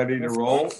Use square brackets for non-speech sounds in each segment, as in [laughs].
Ready to roll?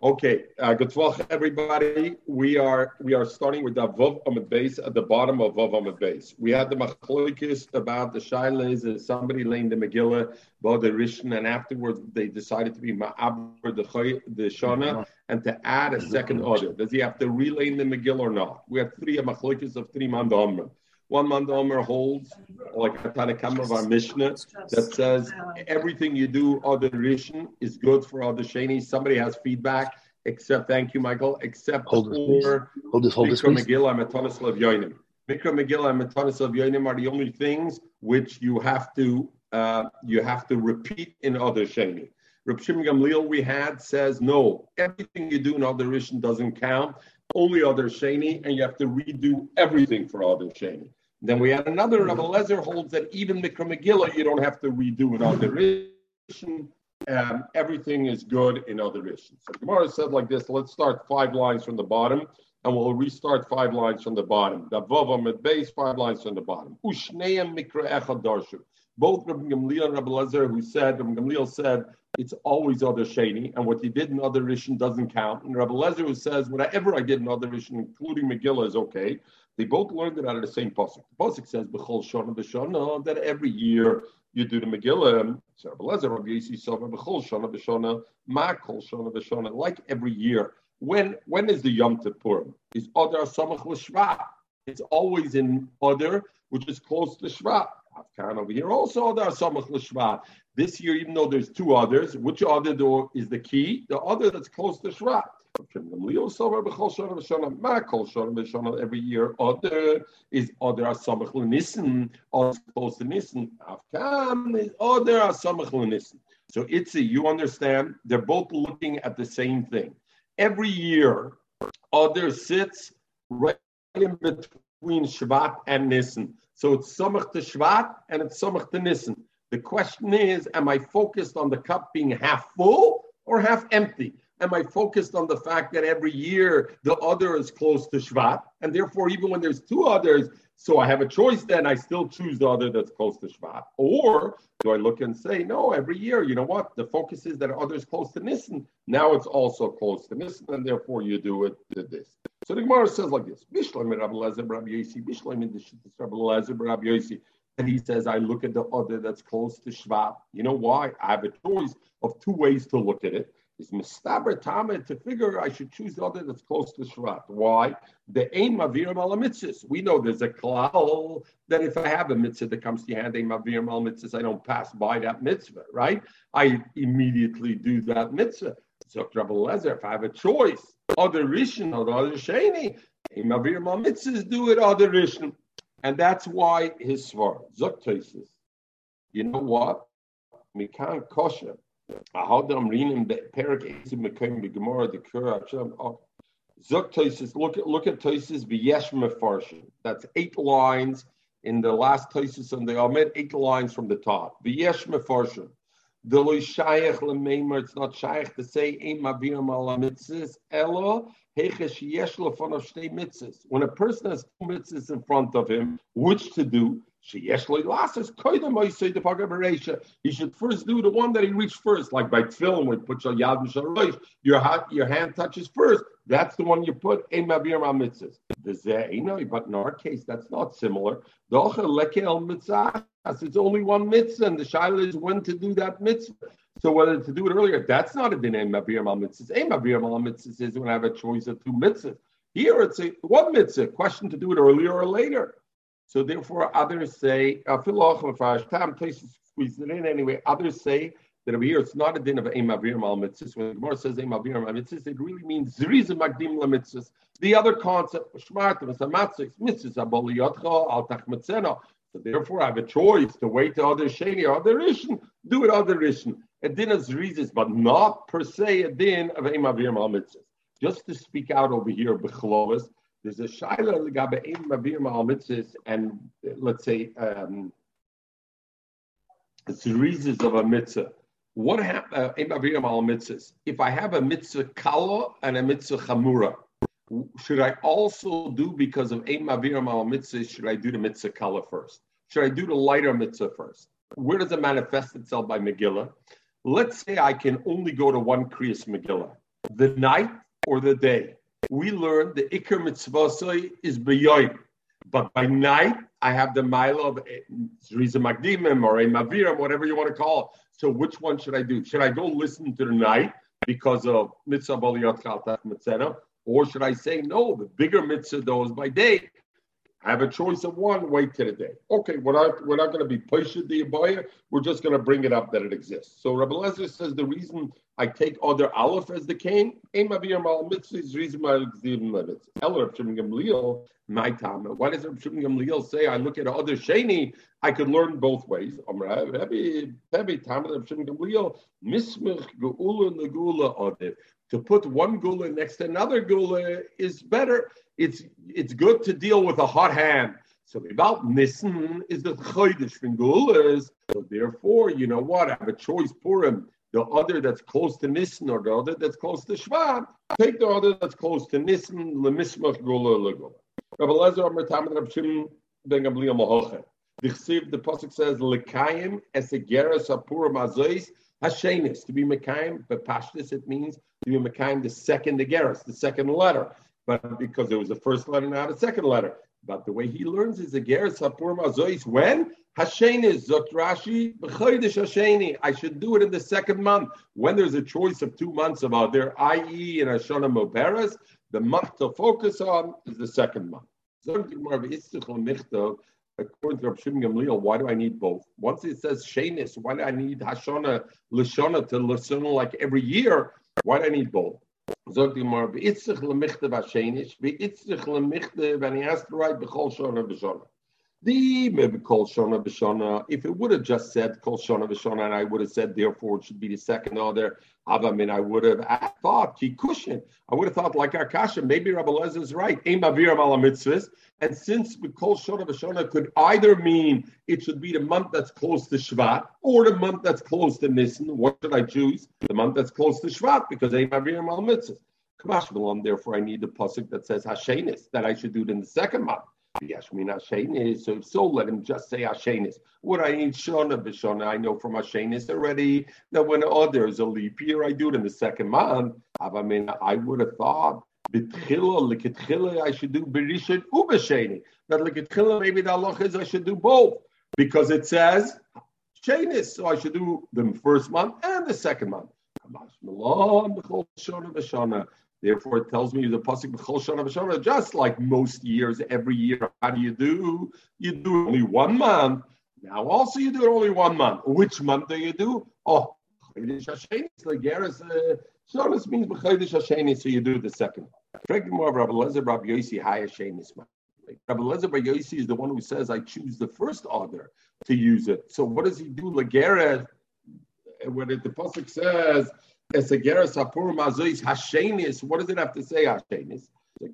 Okay, uh, good luck, everybody. We are we are starting with the Vav Amid base at the bottom of Vav Amid base. We had the Machloikis about the Shailas and somebody laying the Megillah, about the Rishon, and afterwards they decided to be Ma'abr the the Shana and to add a second order. Does he have to relay the Megillah or not? We have three Machloikis of three Mandamra. One Mandomer holds, like a Tanakam of our Mishnah, that says everything you do other Rishon is good for other Shani. Somebody has feedback, except, thank you, Michael, except hold for this, hold this, hold this, Mikra Megillah and Metanis Lev Yoinim. Mikra Megillah and Metanis Lev Yoinim are the only things which you have to uh, you have to repeat in other Shani. Reb Shimon Gamliel we had says no, everything you do in other Rishon doesn't count, only other Shani, and you have to redo everything for other Shani. Then we had another Rabbi Lezer holds that even Mikra Megillah you don't have to redo in other Rishon. Um, everything is good in other Rishon. So Gemara said like this. Let's start five lines from the bottom, and we'll restart five lines from the bottom. At base, five lines from the bottom. Ushneim Mikra Echad Darshu. Both Rabbi Gamliel and Rabbi Lezer, who said, Rabbi Gamliel said, it's always other sheni, and what you did in other rishon doesn't count. And Rabbi Lezer who says, whatever I did in other rishon, including Megillah, is okay. They both learned it out of the same pasuk. The pasuk says b'chol shana b'shana that every year you do the Megillah. So Rabbi Yisi, so b'chol shana b'shana, ma kol shana b'shana. Like every year, when when is the Yom Purim? Is Adar Samach l'Shvat? It's always in Adar, which is close to Shvat. Afkan over here also Adar Samach l'Shvat. This year, even though there's two others, which other door is the key? The other that's close to Shvat. Every year, other is other asamach l'nissen, also close to nissen. Afkam is other asamach l'nissen. So it's a, you understand, they're both looking at the same thing. Every year, other sits right in between Shvat and Nissen. So it's Samach to Shvat and it's Samach to Nissen. The question is, am I focused on the cup being half full or half empty? Am I focused on the fact that every year the other is close to Shvat, and therefore even when there's two others, so I have a choice. Then I still choose the other that's close to Shvat, or do I look and say no? Every year, you know what? The focus is that other is close to Nissen. Now it's also close to Nissen, and therefore you do it this. So the Gemara says like this: Bishlam Rabbi Lezer Rabbi Yosi, Bishlam Rabbi Lezer Rabbi Yosi. And he says, I look at the other that's close to Shvat. You know why? I have a choice of two ways to look at it is mistaber tama to figure I should choose the other that's close to Shvat. Why? The aim mavir mal mitzvahs. We know there's a klal that if I have a mitzvah that comes to hand, aim mavir mal mitzvahs, I don't pass by that mitzvah, right? I immediately do that mitzvah. So Lezer, if I have a choice, other rishon or other sheni, aim mavir mal mitzvahs, do it other rishon. And that's why his svar, Zok You know what? Can't kosher how am reading the Perak Ezim Mekim the Kura oh, Zuk Toises look at look at Toises v'yesh mefarshim. That's eight lines in the last Toises on the Ahmed, eight lines from the top. V'yesh mefarshim. The loy shayach lemeimer. It's not shayach to say ein mavir mal mitzvahs elo hechesh yesh lefonav shtei mitzvahs. When a person has two mitzvahs in front of him, which to do? He should first do the one that he reached first, like by film, where you put your yad your hand, your hand touches first. That's the one you put in mitzvahs. But in our case, that's not similar. It's only one mitzvah, and the shaila is when to do that mitzvah. So whether to do it earlier, that's not a din in mavir mitzvahs. A mavir mitzvahs is when I have a choice of two mitzvahs. Here it's a one mitzvah. Question to do it earlier or later. So therefore, others say, uh, Tam places squeeze it in anyway. Others say that over here it's not a din of Eim Avir Mal Mitzvahs. When the Gemara says Eim Mitzvahs, it really means Zriza Magdim La. The other concept, Shmart, Masamatzis, Mitzvahs, Aboliyotcha, Al Tachmatzena. So therefore, I have a choice to wait to other Sheni, other Rishon, do it other Rishon. A din of Zrizis, but not per se a din of Eim Avir Mal Mitzvahs. Just to speak out over here, Bechlovis, there's a shaila legabe ein mavir ma'al and let's say um, series of a mitzvah. What happens uh? If I have a mitzvah kala and a mitzvah chamura, should I also do because of ein mavir ma'al mitzvahs? Should I do the mitzvah kala first? Should I do the lighter mitzvah first? Where does it manifest itself by Megillah? Let's say I can only go to one Kriyas Megillah, the night or the day. We learned the Iker Mitzvah is B'yoyim. But by night, I have the mile of eh, Zriza Magdimim or a Mavirim, whatever you want to call it. So which one should I do? Should I go listen to the night because of Mitzvah Baliyot Mitzvah? Or should I say, no, the bigger mitzvah though is by day, I have a choice of one, wait till the day. Okay, we're not, we're not going to be pushed the abaya. We're just going to bring it up that it exists. So Rabbi Lezer says the reason I take other aleph as the king, mitzvah is reason why Eller Gamliel, my time. Why does Rabbi Shimon Gamliel say I look at other sheni? I could learn both ways. To put one gula next to another gula is better it's it's good to deal with a hot hand. So about Nissen is the Chodesh from. So therefore, you know what? I have a choice Purim. The other that's close to Nissen or the other that's close to Shvat. Take the other that's close to Nissen, Lemismach Gula Legula. Rabbi Lezer Amr Tamid Rabbi Shimon Ben Gamliel Mahoche. The Chsiv, the Pasuk says, Lekayim esegeres apurim azois hashenis. To be Mekayim, but Pashtus, it means to be Mekayim, the second Ageres, the second letter but because it was the first letter, not a second letter. But the way he learns is a ger sapur mazois when Hashenis zot Rashi b'chodesh Hasheni. I should do it in the second month when there's a choice of two months of other, i.e. in Hashana Moberes. The month to focus on is the second month. According to Rav Shimon Gamliel, why do I need both? Once it says Shenis, why do I need Hashana Lashana to listen like every year? Why do I need both? Mal, wie ist sich lemichte ist sich lemichte, erst right, bechol shona b'shona. The maybe kol shona b'shona. If it would have just said kol shona b'shona, and I would have said therefore it should be the second order. I mean, I would have thought cushion. I would have thought like Arkasha. Maybe Rabbi Lez is right. And since kol shona b'shona could either mean it should be the month that's close to Shvat or the month that's close to Nisan, what should I choose? The month that's close to Shvat because ein mavir al Therefore, I need the pasuk that says Hashenis that I should do it in the second month. So if so, let him just say Hashenis. What I need Shona B'Shona, I know from Hashenis already that when oh, there's a leap year, I do it in the second month. I mean, I would have thought B'tchila, I should do Berishit Ubesheni. That L'ketchila, maybe the Allah is I should do both because it says Shenis. So I should do the first month and the second month. Therefore, it tells me the pasuk b'chol shana b'shana. Just like most years, every year, how do you do? You do only one month. Now, also, you do it only one month. Which month do you do? Oh, Chodesh. Lageris Shonis means b'chodesh Hashenis, so you do the second. More of Rabbi Lezer, Rabbi Yossi, Hashenis. Rabbi Lezer Rabbi Yossi is the one who says, "I choose the first order to use it." So, what does he do? Lageris, when it, the pasuk says as a geras hapur mazois hashenis. What does it have to say hashenis? In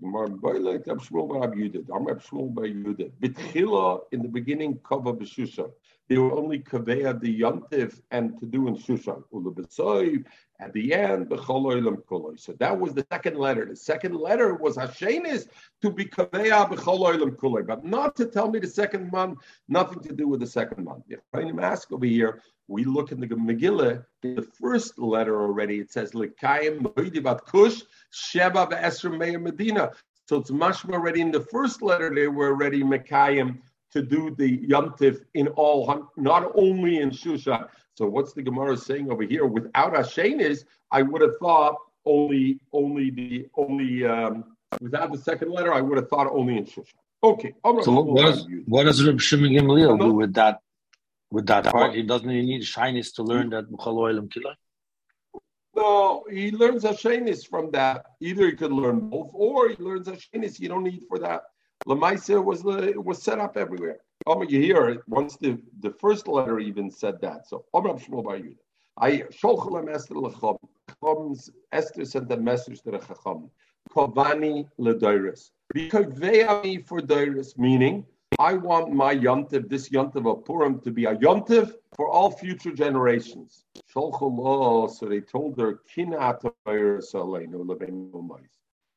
the beginning, kava b'shushan. They were only kaveya the yontiv and to do in shushan. At the end, So that was the second letter. The second letter was Hashenis to be kaveya b'chol but not to tell me the second month. Nothing to do with the second month. If I ask over here, we look in the Megillah, in the first letter already, it says, Lekayim Mohidivat Kush, Sheba Ve'esr Meir Medina. So it's mashma already in the first letter, they were already Mekayim to do the Yomtiv in all, not only in Shushan. So what's the Gemara saying over here? Without Hashenis, I would have thought only, only the, only, um, without the second letter, I would have thought only in Shushan. Okay. So what does, what does Reb Shimon Gamliel do with that with that part, he doesn't even need shyness to learn that Mukhaloilim Kilai. No, he learns a Hashanis from that. Either he could learn both, or he learns a Hashanis. You don't need for that. Lamaisa was was set up everywhere. Um, you hear it once the, the first letter even said that. So Omar Shmuel Bar Yudah. I Sholchalem Esther Lechom. Chom's Esther sent a message to the Chacham. Kovani Ledairis. Because they are me for Dairis, meaning I want my yontiv, this yontiv of Purim, to be a yontiv for all future generations. So they told her,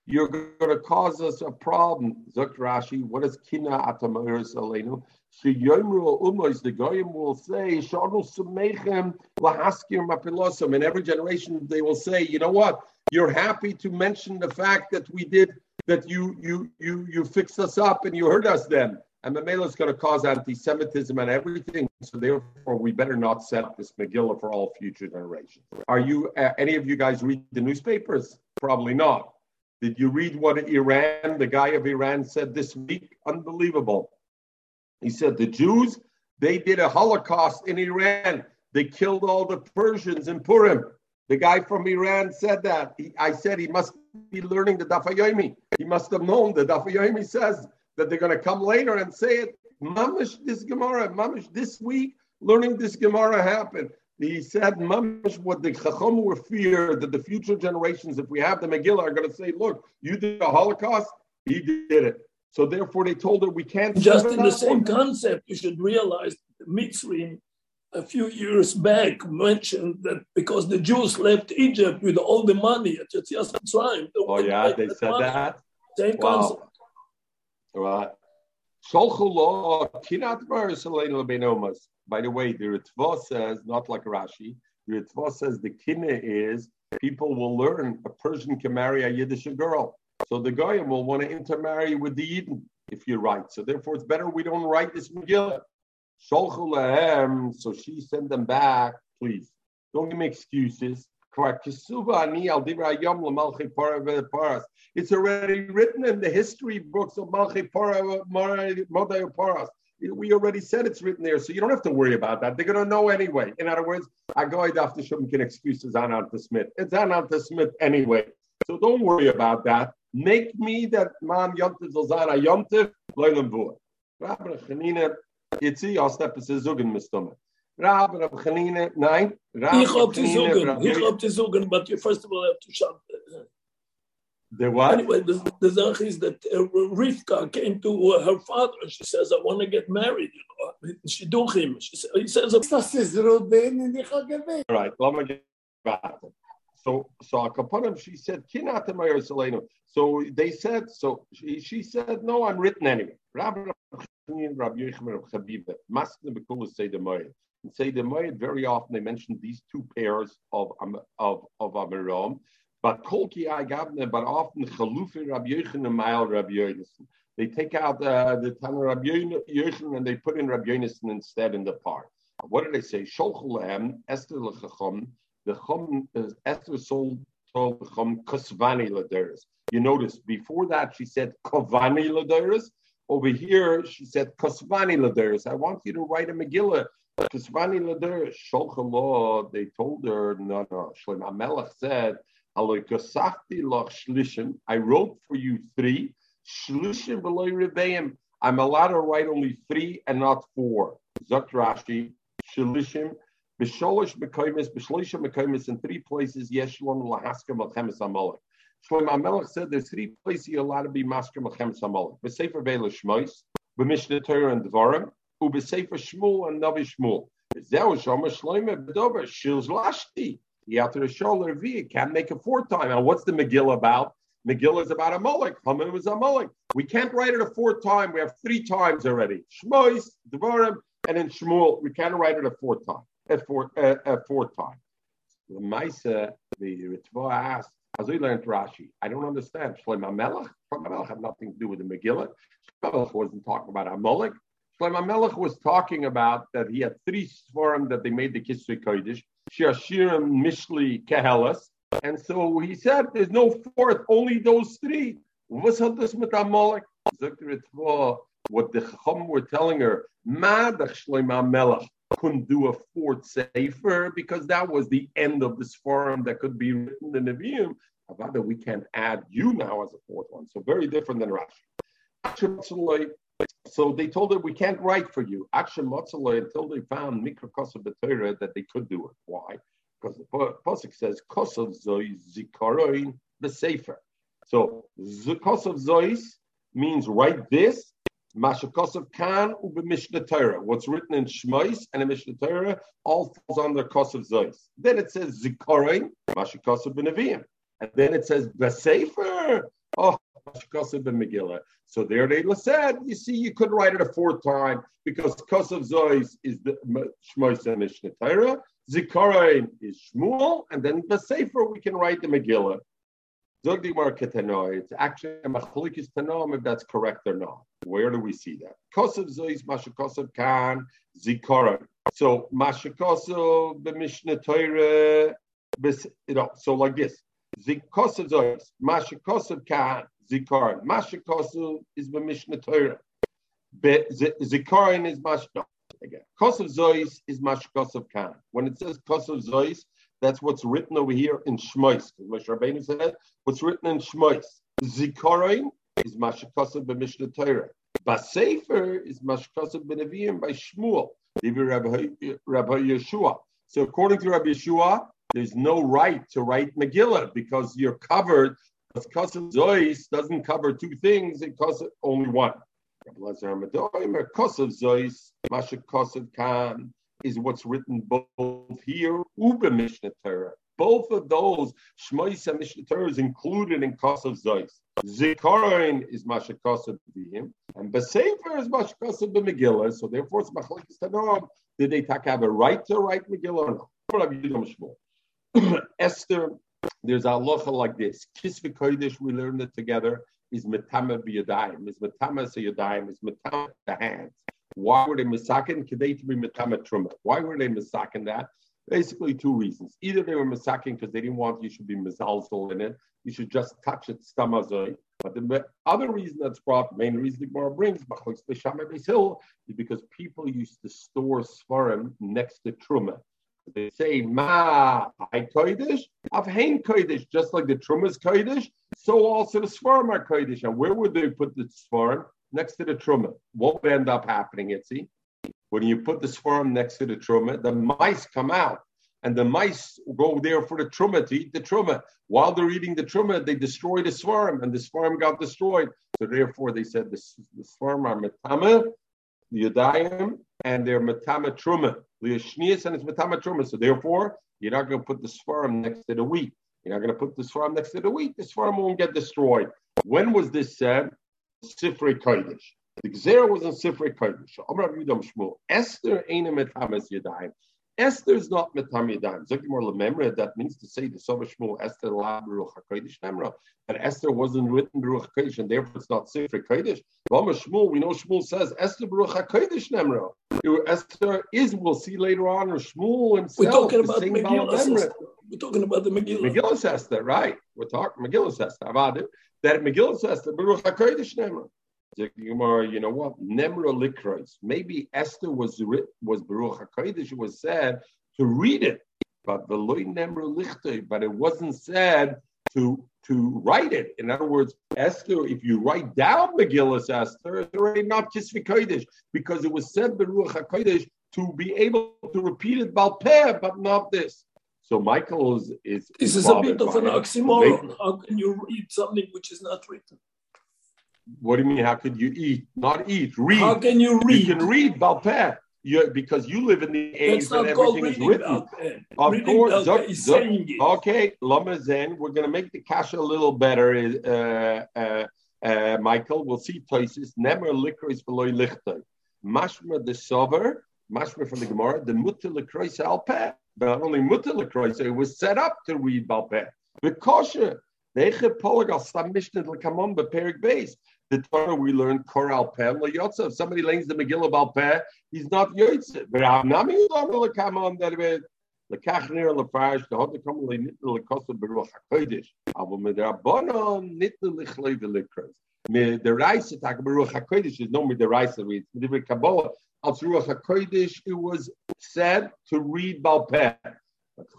You're going to cause us a problem. Zuk Rashi, what is kina atamayr salenu? So Yomru Umos, the Goyim will say, Shanu Sumechem Lahaskir Mapilosum. In every generation, they will say, you know what? You're happy to mention the fact that we did that you you you you fixed us up and you hurt us then. And Mamela is going to cause anti-Semitism and everything. So therefore, we better not set up this Megillah for all future generations. Are you uh, any of you guys read the newspapers? Probably not. Did you read what Iran, the guy of Iran, said this week? Unbelievable. He said the Jews, they did a Holocaust in Iran. They killed all the Persians in Purim. The guy from Iran said that. He, I said he must be learning the Daf Yomi. He must have known the Daf Yomi says that they're going to come later and say it. Mamish this Gemara, Mamish this week, learning this Gemara happened. He said, Mamish, what the Chacham were feared that the future generations, if we have the Megillah, are going to say, look, you did the Holocaust, he did it. So therefore, they told her we can't. Just in the same concept, you should realize Mitzrayim a few years back mentioned that because the Jews left Egypt with all the money at Yetzias Mitzrayim. Oh yeah, they said money. that. Same wow. concept. Right. By the way, the Ritva says, not like Rashi, the Ritva says the kinne is people will learn a Persian can marry a Yiddish girl. So the Goyim will want to intermarry with the Eden if you write. So therefore, it's better we don't write this Megillah. So she sent them back, please. Don't give me excuses. It's already written in the history books of Malchi Paras. We already said it's written there, so you don't have to worry about that. They're going to know anyway. In other words, I go after Shum can excuses on to Smith. It's on to Smith anyway. So don't worry about that. Make me that man Yomtiv Zolzana Yomtiv Vua. Rabbi Chanina. Rab, Rab Chanina, nein. Ich hab to Zugan, ich hab to Zugan, but you first of all have to shout. The what? Anyway, the, the zach is that uh, Rivka came to uh, her father and she says, I want to get married. You know, she do him. She says, he says, All right, let me get back. So, so Akapanim, she said, So they said, so she, she said, no, I'm written anyway. Rabbi Rabbi Chabiba, Maskna Bekula say the Moed. Say the Moed, very often they mention these two pairs of of of Amiram, but Kolki Agabne, but often Chalufi Rabbi Yechon and Mael Rabbi Yonason. They take out uh, the Tana Rabbi Yechon and they put in Rabbi Yonason instead in the part. What did they say? Sholchulahem Esther Lechachom the chum is Esther sold told chum kasvani laderis. You notice before that she said kovani laderis. Over here she said kasvani laderis. I want you to write a Megillah. Kasvani laderis sholchallah. They told her no no. Shlomo Amelech said I wrote for you three. Shlishim below rebeim. I'm allowed to write only three and not four. Zok Rashi, Shlishim B'sholosh mekoimis, b'shloisha mekoimis, in three places, yeshlon lahaska melchemes amalek. Shlomo Amelech said there's three places you're allowed to be masker melchemes amalek. B'sefer Beila Shmois, b'mishnah Torah and Dvarim, u'b'sefer Shmuel and Navi Shmuel. Zeu shomer shloime b'dover, shilz lashti. To show Levi, can't make a fourth time. Now, what's the Megillah about? Megillah is about a Molech. Haman was a Molech. We can't write it a fourth time. We have three times already. Shmois, Devarim, and in Shmuel. We can't write it a fourth time a fourth, a fourth time. The Maisa, the Ritva asked, as we learned Rashi, I don't understand. Shlomo Melech, Shlomo Melech had nothing to do with the Megillah. Shlomo Melech wasn't talking about Amalek. Shlomo Melech was talking about that he had three svarim that they made the Kisui Kodesh, Shiashirim, Mishli, Kehelas. And so he said, there's no fourth, only those three. What the Chacham were telling her, Ma Shlomo Melech couldn't do a fourth sefer because that was the end of this forum that could be written in the Nevi'im. However, we can add you now as a fourth one. So very different than Rashi. So they told her we can't write for you. Akshem until they found Mikra Kosav that they could do it. Why? Because the Pasuk says Kosav Zois Zikaroin the Sefer. So Kosav Zois means write this Mashakosov Khan ube Mishnah Torah. What's written in Shmois and in Mishnah Torah all falls under Kosov Zois. Then it says Zikorin, Mashakosov Benavim. And then it says Besefer. Oh, Kosev Megillah. So there they said, you see, you could write it a fourth time because Kosev Zois is the Shmois Mishnah Torah, is Shmuel, and then the Sefer we can write the Megillah. It's actually a machlikis tanom if that's correct or not. Where do we see that? Kosev zois mashakosev kan zikaron. So mashakosov the Mishnah Torah, you know, so like this. Zikosev zois mashakosov kan zikaron. Mashakosov is the Mishnah Torah. Zikaron is mash. Again. Kosev zois is mashakosov kan. When it says kosev zois, that's what's written over here in Shmois. Moshe Rabbeinu said, what's written in Shmois. Zikaron is Mashakasav by Mishnah Torah. Basefer is Mashakasav Benavim by Shmuel, Rabbi Yeshua. So according to Rabbi Yeshua, there's no right to write Megillah because you're covered. Because Zois doesn't cover two things, it covers only one. Kosev Zois, Mashakasav Khan is what's written both here, Uber Mishnah Torah. Both of those, Shmois and Mishnah Torah is included in Kosav Zois. Zikaron is Masha Kosav B'him, and Besefer is Masha Kosav B'Megillah, so therefore it's Machlekes Tanoam. Did they have a right to write Megillah or not? [clears throat] Esther, there's a halacha like this. Kisvi Kodesh, we learned it together, is Metama B'Yadayim, is Metama Yadayim, is Metama the hands. Why were they misakin? Kedei to be metamet truma. Why were they misakin that? Basically, two reasons. Either they were misakin because they didn't want you should be mizalzol in it. You should just touch it stamazoi. But the other reason that's brought, main reason the Gemara brings, is because people used to store svarim next to truma. They say ma I kodesh, of hain kodesh, just like the truma's kodesh, so also the svarim are kodesh. And where would they put the svarim? next to the truma. What would end up happening, Itzi? When you put the sperm next to the truma, the mice come out. And the mice go there for the truma to eat the truma. While they're eating the truma, they destroy the swarm, and the swarm got destroyed. So therefore, they said the, the swarm are metama, the yadayim, and they're truma. Liashnias and it's metama truma. So therefore, you're not going to put the swarm next to the wheat. You're not going to put the swarm next to the wheat. The swarm won't get destroyed. When was this said? Sifrei Kodesh. The Gzera was in Sifrei Kodesh. Esther ain't a metamas yadayim. Esther is not metam yadayim. Zokimor lememra. That means to say the Shmuel Esther la Baruch Hakodesh nemra. That Esther wasn't written Baruch Hakodesh, and therefore it's not Sifrei Kodesh. Amar Shmuel. We know Shmuel says Esther Baruch Hakodesh nemra. Esther is. We'll see later on. Or Shmuel himself. We're talking about Megillah. We're talking about the Megillah. Megillah Esther, right? We're talking Megillah Esther that Megillah says the Baruch HaKodesh Nemra. You know what? Nemra Likros. Maybe Esther was was Baruch HaKodesh. It was said to read it, but the Loy Nemra Lichte. But it wasn't said to to write it. In other words, Esther, if you write down Megillah Esther, it's already not Kisvi Kodesh because it was said Baruch HaKodesh to be able to repeat it Balpeh, but not this. So Michael is. is this is a bit of an oxymoron. How can you read something which is not written? What do you mean? How could you eat? Not eat. Read. How can you read? You can read Balpeh. You, because you live in the age that everything is written. Of reading course, okay, Lamazen, we're going to make the kasha a little better, uh, uh, uh, Michael. We'll see Toises. Nemer liquor is below lichter. Mashma the sover, mashma from the Gemara, the mutter lekrois alpeh not only mutter lekroise, it was set up to read Balpeh. The kosher, Neche Polagal, Stam Mishnah Lekamon Beperik Base the Torah we learned Koral Peh If somebody lays the Megillah Bal Peh, he's not Yotze. But Avnami is on the Lekama on that bit. Lekachner Lefarish the Hod Lekama Lenitne Lekosa Beruach Hakodesh. Avol Medrabonon Nitne Lichloi Velikros. Midaraisa Tak Beruach Hakodesh is no Midaraisa. It's Midibri Kabbalah. Al beruach Hakodesh. It was said to read Bal Peh.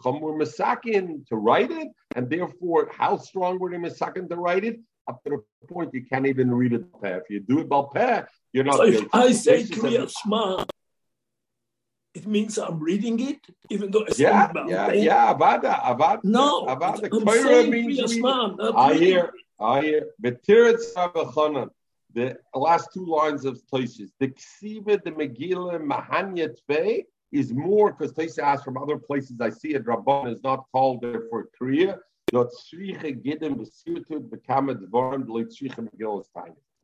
Chumur Masakin to write it, and therefore, how strong were they Masakin to write it? Up to the point you can't even read it. If you do it by Balpeh, you're not. So if I say Kriyat Shema, it means I'm reading it, even though it's yeah, yeah, yeah, Avada, Avada. No, Avada. I'm saying Kriyat Shema. I hear, I hear. Betiritz Avachanan the last two lines of Tosis, the Ksiva, the Megillah, Mahanya Tve is more because Tosis asked from other places. I see it. Rabban is not called there for Korea.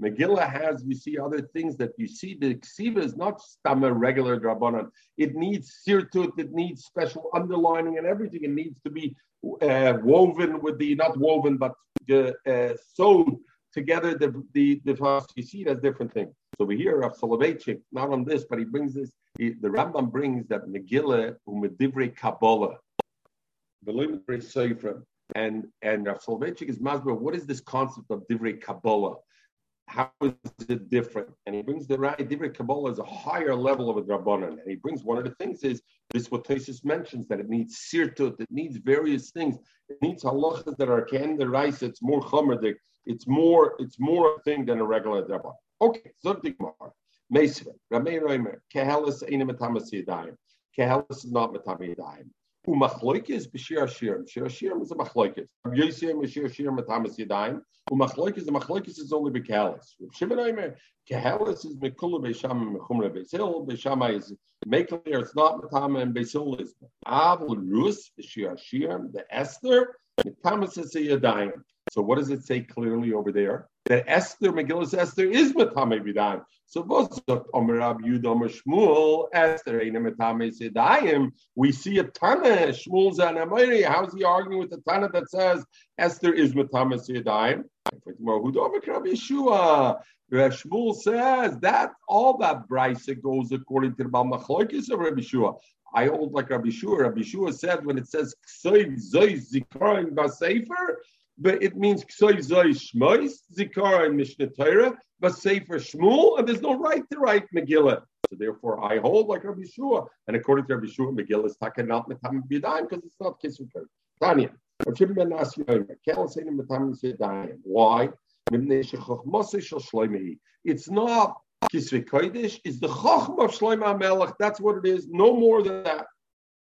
Megillah has, you see other things that you see. The ksiva is not stam a regular drabanan. It needs sirtut, it needs special underlining and everything. It needs to be uh, woven with the, not woven, but uh, sewed together. The, the, the, you see as different things. So we hear of Soloveitchik, not on this, but he brings this. He, the Rambam brings that Megillah, umedivre Kabbalah, and and Rav Soloveitchik is masber. What is this concept of divrei Kabbalah? How is it different? And he brings the right divrei Kabbalah is a higher level of a drabanan. And he brings one of the things is this what Tosis mentions that it needs sirtut, it needs various things, it needs halachas that are can the rice. It's more chomerdik. It's more it's more a thing than a regular drabanan. Okay, Zogdik Mar. Mesve, Ramei Roimer, Kehelis Einim Matamas Yadayim. Kehelis is not Matamas Yadayim. Umachloikis b'shir ashirim. Shir ashirim is a machloikis. Rabbi Yosef b'shir ashirim matamas yadayim. Umachloikis, the machloikis is only b'kalis. Rabbi Shimon Aimer, kahalis is mekula b'sham mechumra b'sil. B'shama is make clear it's not matama and b'sil is. Avul rus b'shir ashirim. The Esther, matamas is yadayim. So what does it say clearly over there? That Esther, Megillus Esther is Matame Vidan. So Shmuel, Esther. We see a Tana, Shmuel's Zanamiri. How's he arguing with the Tana that says Esther is Matame Sedayim? Yeshua. Shmuel says that all that brisa goes according to the Balmachloikis of Rabbi Shua. I hold like Rabbi Shua. Rabbi Shua said when it says Ksoiv Zoy Zikarin Basefer, but it means ksoy zoy shmois, zikar and mishnah Torah, but sefer shmuel, and there's no right to write Megillah. So therefore, I hold like Rabbi Shua, and according to Rabbi Shua, Megillah is taken out metam b'yadayim because it's not kisur Tanya. Why? It's not Kisvei Kodesh, it's the Chochm of Shlomo Melech. That's what it is. No more than that.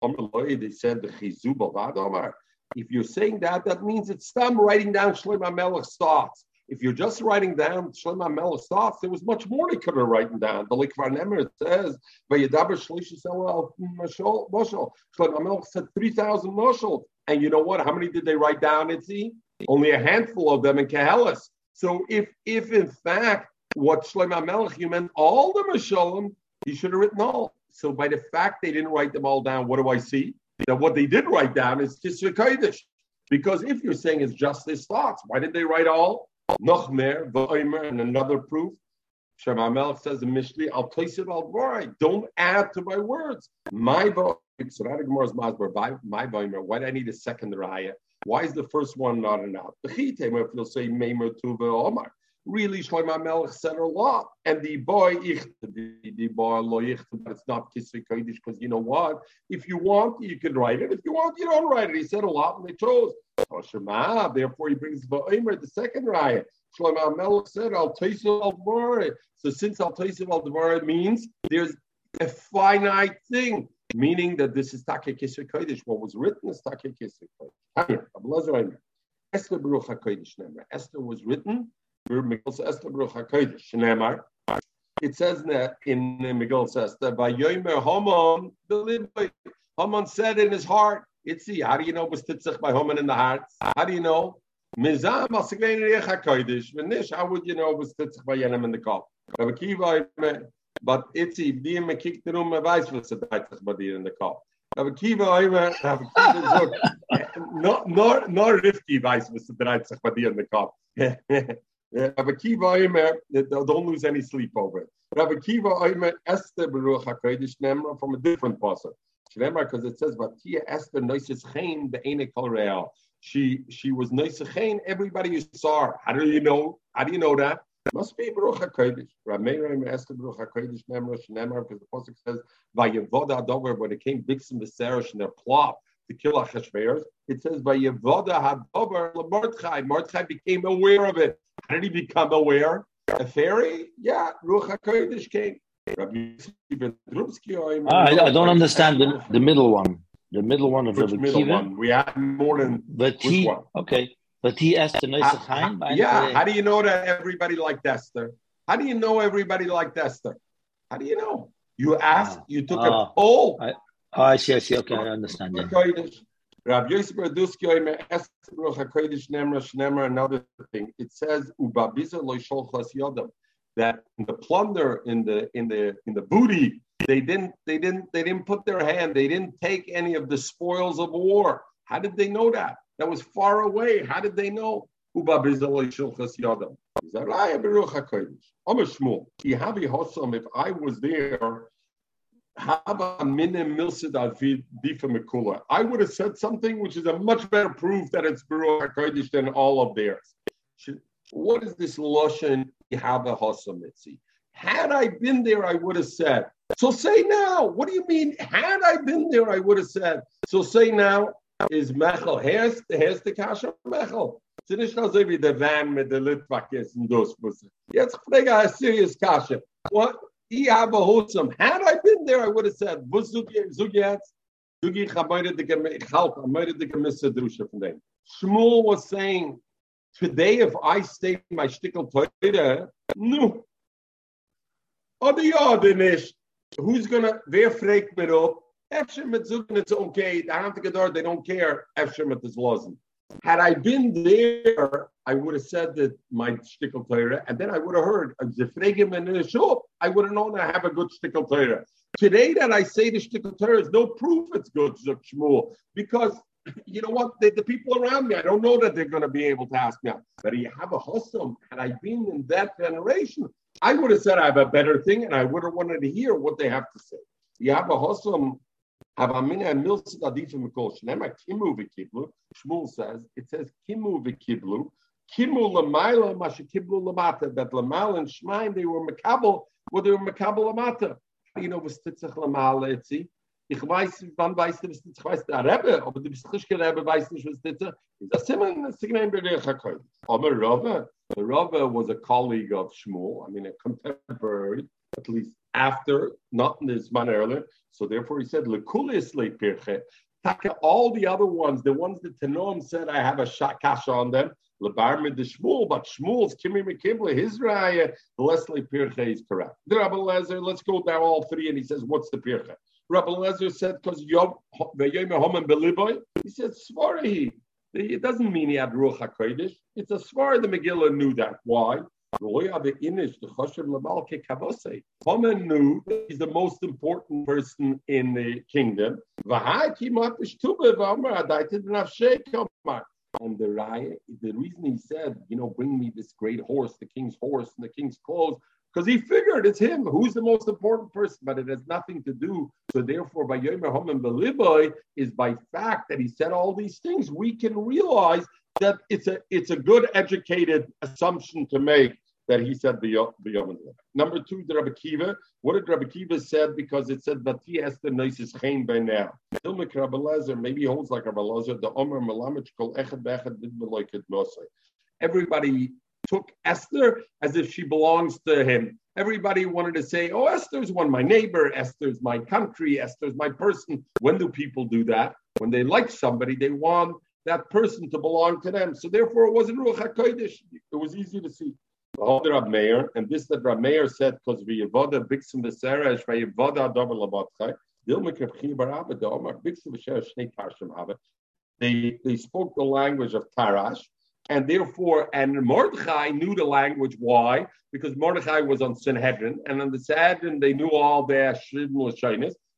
They said the Chizub of Adamar. If you're saying that, that means it's stam writing down Shlomo Melech's thoughts. If you're just writing down Shlomo Melech's thoughts, there was much more they could have written down. The Likvar Nemer says, "Vayedaber Shlishis El Moshel." Shlomo Melech said three thousand moshel, and you know what? How many did they write down? Itzi only a handful of them in Kehelis. So if if in fact what Shlomo Melech you meant all the Mosholim, he should have written all. So by the fact they didn't write them all down, what do I see? that what they did write down is Kisra Kodesh. Because if you're saying it's just his thoughts, why did they write all? Nochmer, V'oimer, and another proof. Shema says in Mishli, I'll place it all right. Don't add to my words. My voice, my V'oimer, why do I need a second raya? Why is the first one not enough? If you'll say Meimer Tuva Omar really Shlomo Melech said a lot. And the boy, the, boy lo it's not Kisvei Kodesh because you know what? If you want, you can write it. If you want, you don't write it. He said a lot and they chose. Oh, therefore, he brings Va'imer, the second riot. Shlomo Melech said, it al So since it al means there's a finite thing, meaning that this is Take Kisvei Kodesh. What was written is Take Kisvei Kodesh. Esther Esther was written it says that in by Yomer Haman, Haman said in his heart, it's see, how do you know was titzach by Haman in the heart? How do you know? Mizam asiglein hakodesh. V'nish, how would you know was titzach by Yenem in the cup? But it's if die me the room, me weiß was the titzach by dir in the cup. Aber Kiva Oimer, aber Kiva [laughs] nur, nur, nur Rifki was the titzach by dir in the cup. [laughs] Eh, Rabbi Kiva Oimer, eh, don't lose any sleep over it. Rabbi Kiva Oimer, Esther Baruch HaKodesh Nemra from a different pasuk. because it says, "Vatia Esther noises chain the ene kol real." She she was noisechain. Everybody saw her. How do you know? How do you know that? It must be Baruch HaKodesh. Rabbi Meir Esther Baruch HaKodesh Nemra Shnemar because the pasuk says, "Vayavoda Adover" when it came Bixim Beseresh and their plot to kill Achashverosh. It says, "Vayavoda Hadover Mordechai." Mordechai became aware of it. How did he become aware? A fairy? Yeah, Ruach HaKodesh came. Ah, I, I don't understand the, the middle one. The middle one of Which Rabbi middle Kiva. one? We have more than But he, one? okay. But he asked the nice How- how- yeah, how do you know that everybody liked Esther? How do you know everybody liked Esther? How do you know? You asked, you took Ah. a poll. I- Oh, I see, I see. Okay, I understand. Rav Yosef Raduski another thing. It says that in the plunder in the in the in the booty they didn't they didn't they didn't put their hand they didn't take any of the spoils of war. How did they know that? That was far away. How did they know? If I was there I would have said something which is a much better proof that it's Baruch HaKodesh than all of theirs. What is this Lashon Yahaba Hosamitzi? Had I been there, I would have said. So say now. What do you mean? Had I been there, I would have said. So say now. Is Mechel? Here's, the here's the Kasha Mechel. Ist nicht so wie der Van mit der Litwakis und das. Jetzt frage ich eine serious Kasha. What? Had I been there, I would have said, Shmuel was saying, today if I stay my shtickle Torah, no. Oder ja. Who's gonna, wer fragt mir up? Efshem it's okay. The Hantikador, they don't care. Efshem mit this losen. Had I been there, I would have said that my shtickle Torah, and then I would have heard a zefregim and in shop. I would have known I have a good shtickle Torah. Today that I say the shtickle Torah is no proof it's good Shmuel because you know what? The, the, people around me, I don't know that they're going to be able to ask me. But you have a hustle. Had I been in that generation, I would have said I have a better thing, and I would have wanted to hear what they have to say. You have a hustle. Shmuel says, it says kimu v'kiblu. Kimu lamaila masha kiblu lamata. That lamal and shmaim, they were makabel, well, they were makabel lamata. You know, was titzach lamal, etzi. Ich weiß, wann weißt du, was ich weiß, der Rebbe, aber du bist nicht Rebbe, weiß nicht, was das ist. Das immer ein Signal bei der Chakoy. Aber Rava, the Rava was a colleague of Shmuel, I mean, a contemporary, at least after, not in this man earlier. So therefore he said, Lekulis pirche. All the other ones, the ones that Tanoim said, I have a kasha on them. Lebar the Shmuel, but Shmuel's Kimi Mekibla, his raya, Leslie Pirche is correct. The Rabbi Lezer, let's go down all three, and he says, what's the Pirche? Rabbi Lezer said, because he said, Svarahi. It doesn't mean he had Ruach HaKodesh. It's a Svar, the Megillah knew that. Why? Haman knew he's the most important person in the kingdom. And the the reason he said, you know, bring me this great horse, the king's horse and the king's clothes, because he figured it's him who's the most important person, but it has nothing to do. So therefore, by Yomer Homan Beliboy is by fact that he said all these things, we can realize that it's a it's a good educated assumption to make that he said the Yom Number two, the Rabbi Kiva. What did Rabbi Kiva said? Because it said Vati Esther Noisis Chain by now. Ilmik Rabbi Lezer, maybe holds like Rabbi Lezer, the Omer Malamich Kol Echad Bechad did Beloiket Nosai. Everybody took Esther as if she belongs to him. Everybody wanted to say, oh, Esther's one, my neighbor, Esther's my country, Esther's my person. When do people do that? When they like somebody, they want that person to belong to them. So therefore, it wasn't Ruach HaKodesh. It was easy to see. Rab Meir, and this that Rab Meir said because v'yevoda bixim v'seresh v'yevoda adover labatchai. They they spoke the language of Tarash, and therefore, and Mordechai knew the language. Why? Because Mordechai was on Sanhedrin, and on the Sanhedrin they knew all their shivnul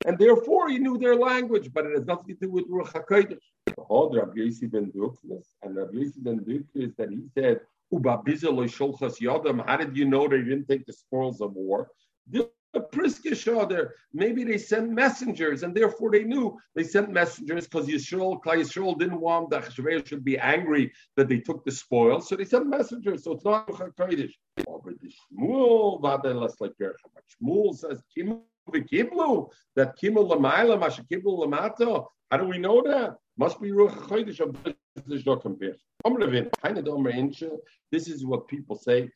and therefore he knew their language, but it has nothing to do with Ruach Hakodesh. Rabbi Yossi ben Duklis, and Rabbi Yossi ben Duklis that he said "Uba how did you know they didn't take the spoils of war? The Priskish maybe they sent messengers, and therefore they knew they sent messengers because Yisrael, Klai Yisrael didn't want that Achashverosh should be angry that they took the spoils, so they sent messengers. So it's not Chakodesh. Shmuel, says that Kimu l'mayla Mashakiblu l'mato. How do we know that? Must be Ruach Chodesh of. This is what people say.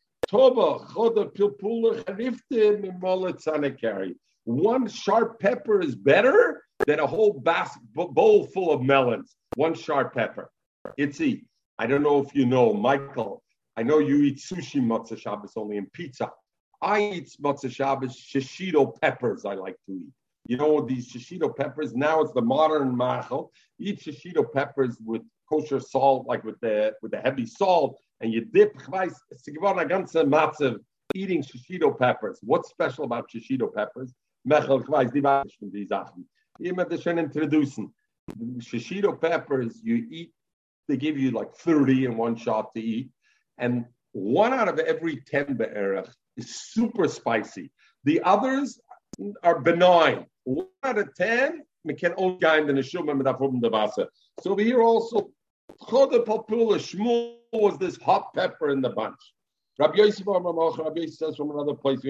One sharp pepper is better than a whole bas- bowl full of melons. One sharp pepper. Itzy. I don't know if you know, Michael. I know you eat sushi matzah Shabbos only in pizza. I eat matzah Shabbos shishito peppers. I like to eat. You know these shishito peppers. Now it's the modern machel. Eat shishito peppers with kosher salt, like with the with the heavy salt, and you dip. Eating shishito peppers. What's special about shishito peppers? Mechel weiß die Waschen, die Sachen. Immer das schon introducen. Shishito peppers, you eat, they give you like 30 in one shot to eat. And one out of every 10 be'erach is super spicy. The others are benign. One out of 10, we can only in the neshuma mit the vasa. So over here also, Chode Papula Shmuel was this hot pepper in the bunch. Rabbi Yosef says from another place, How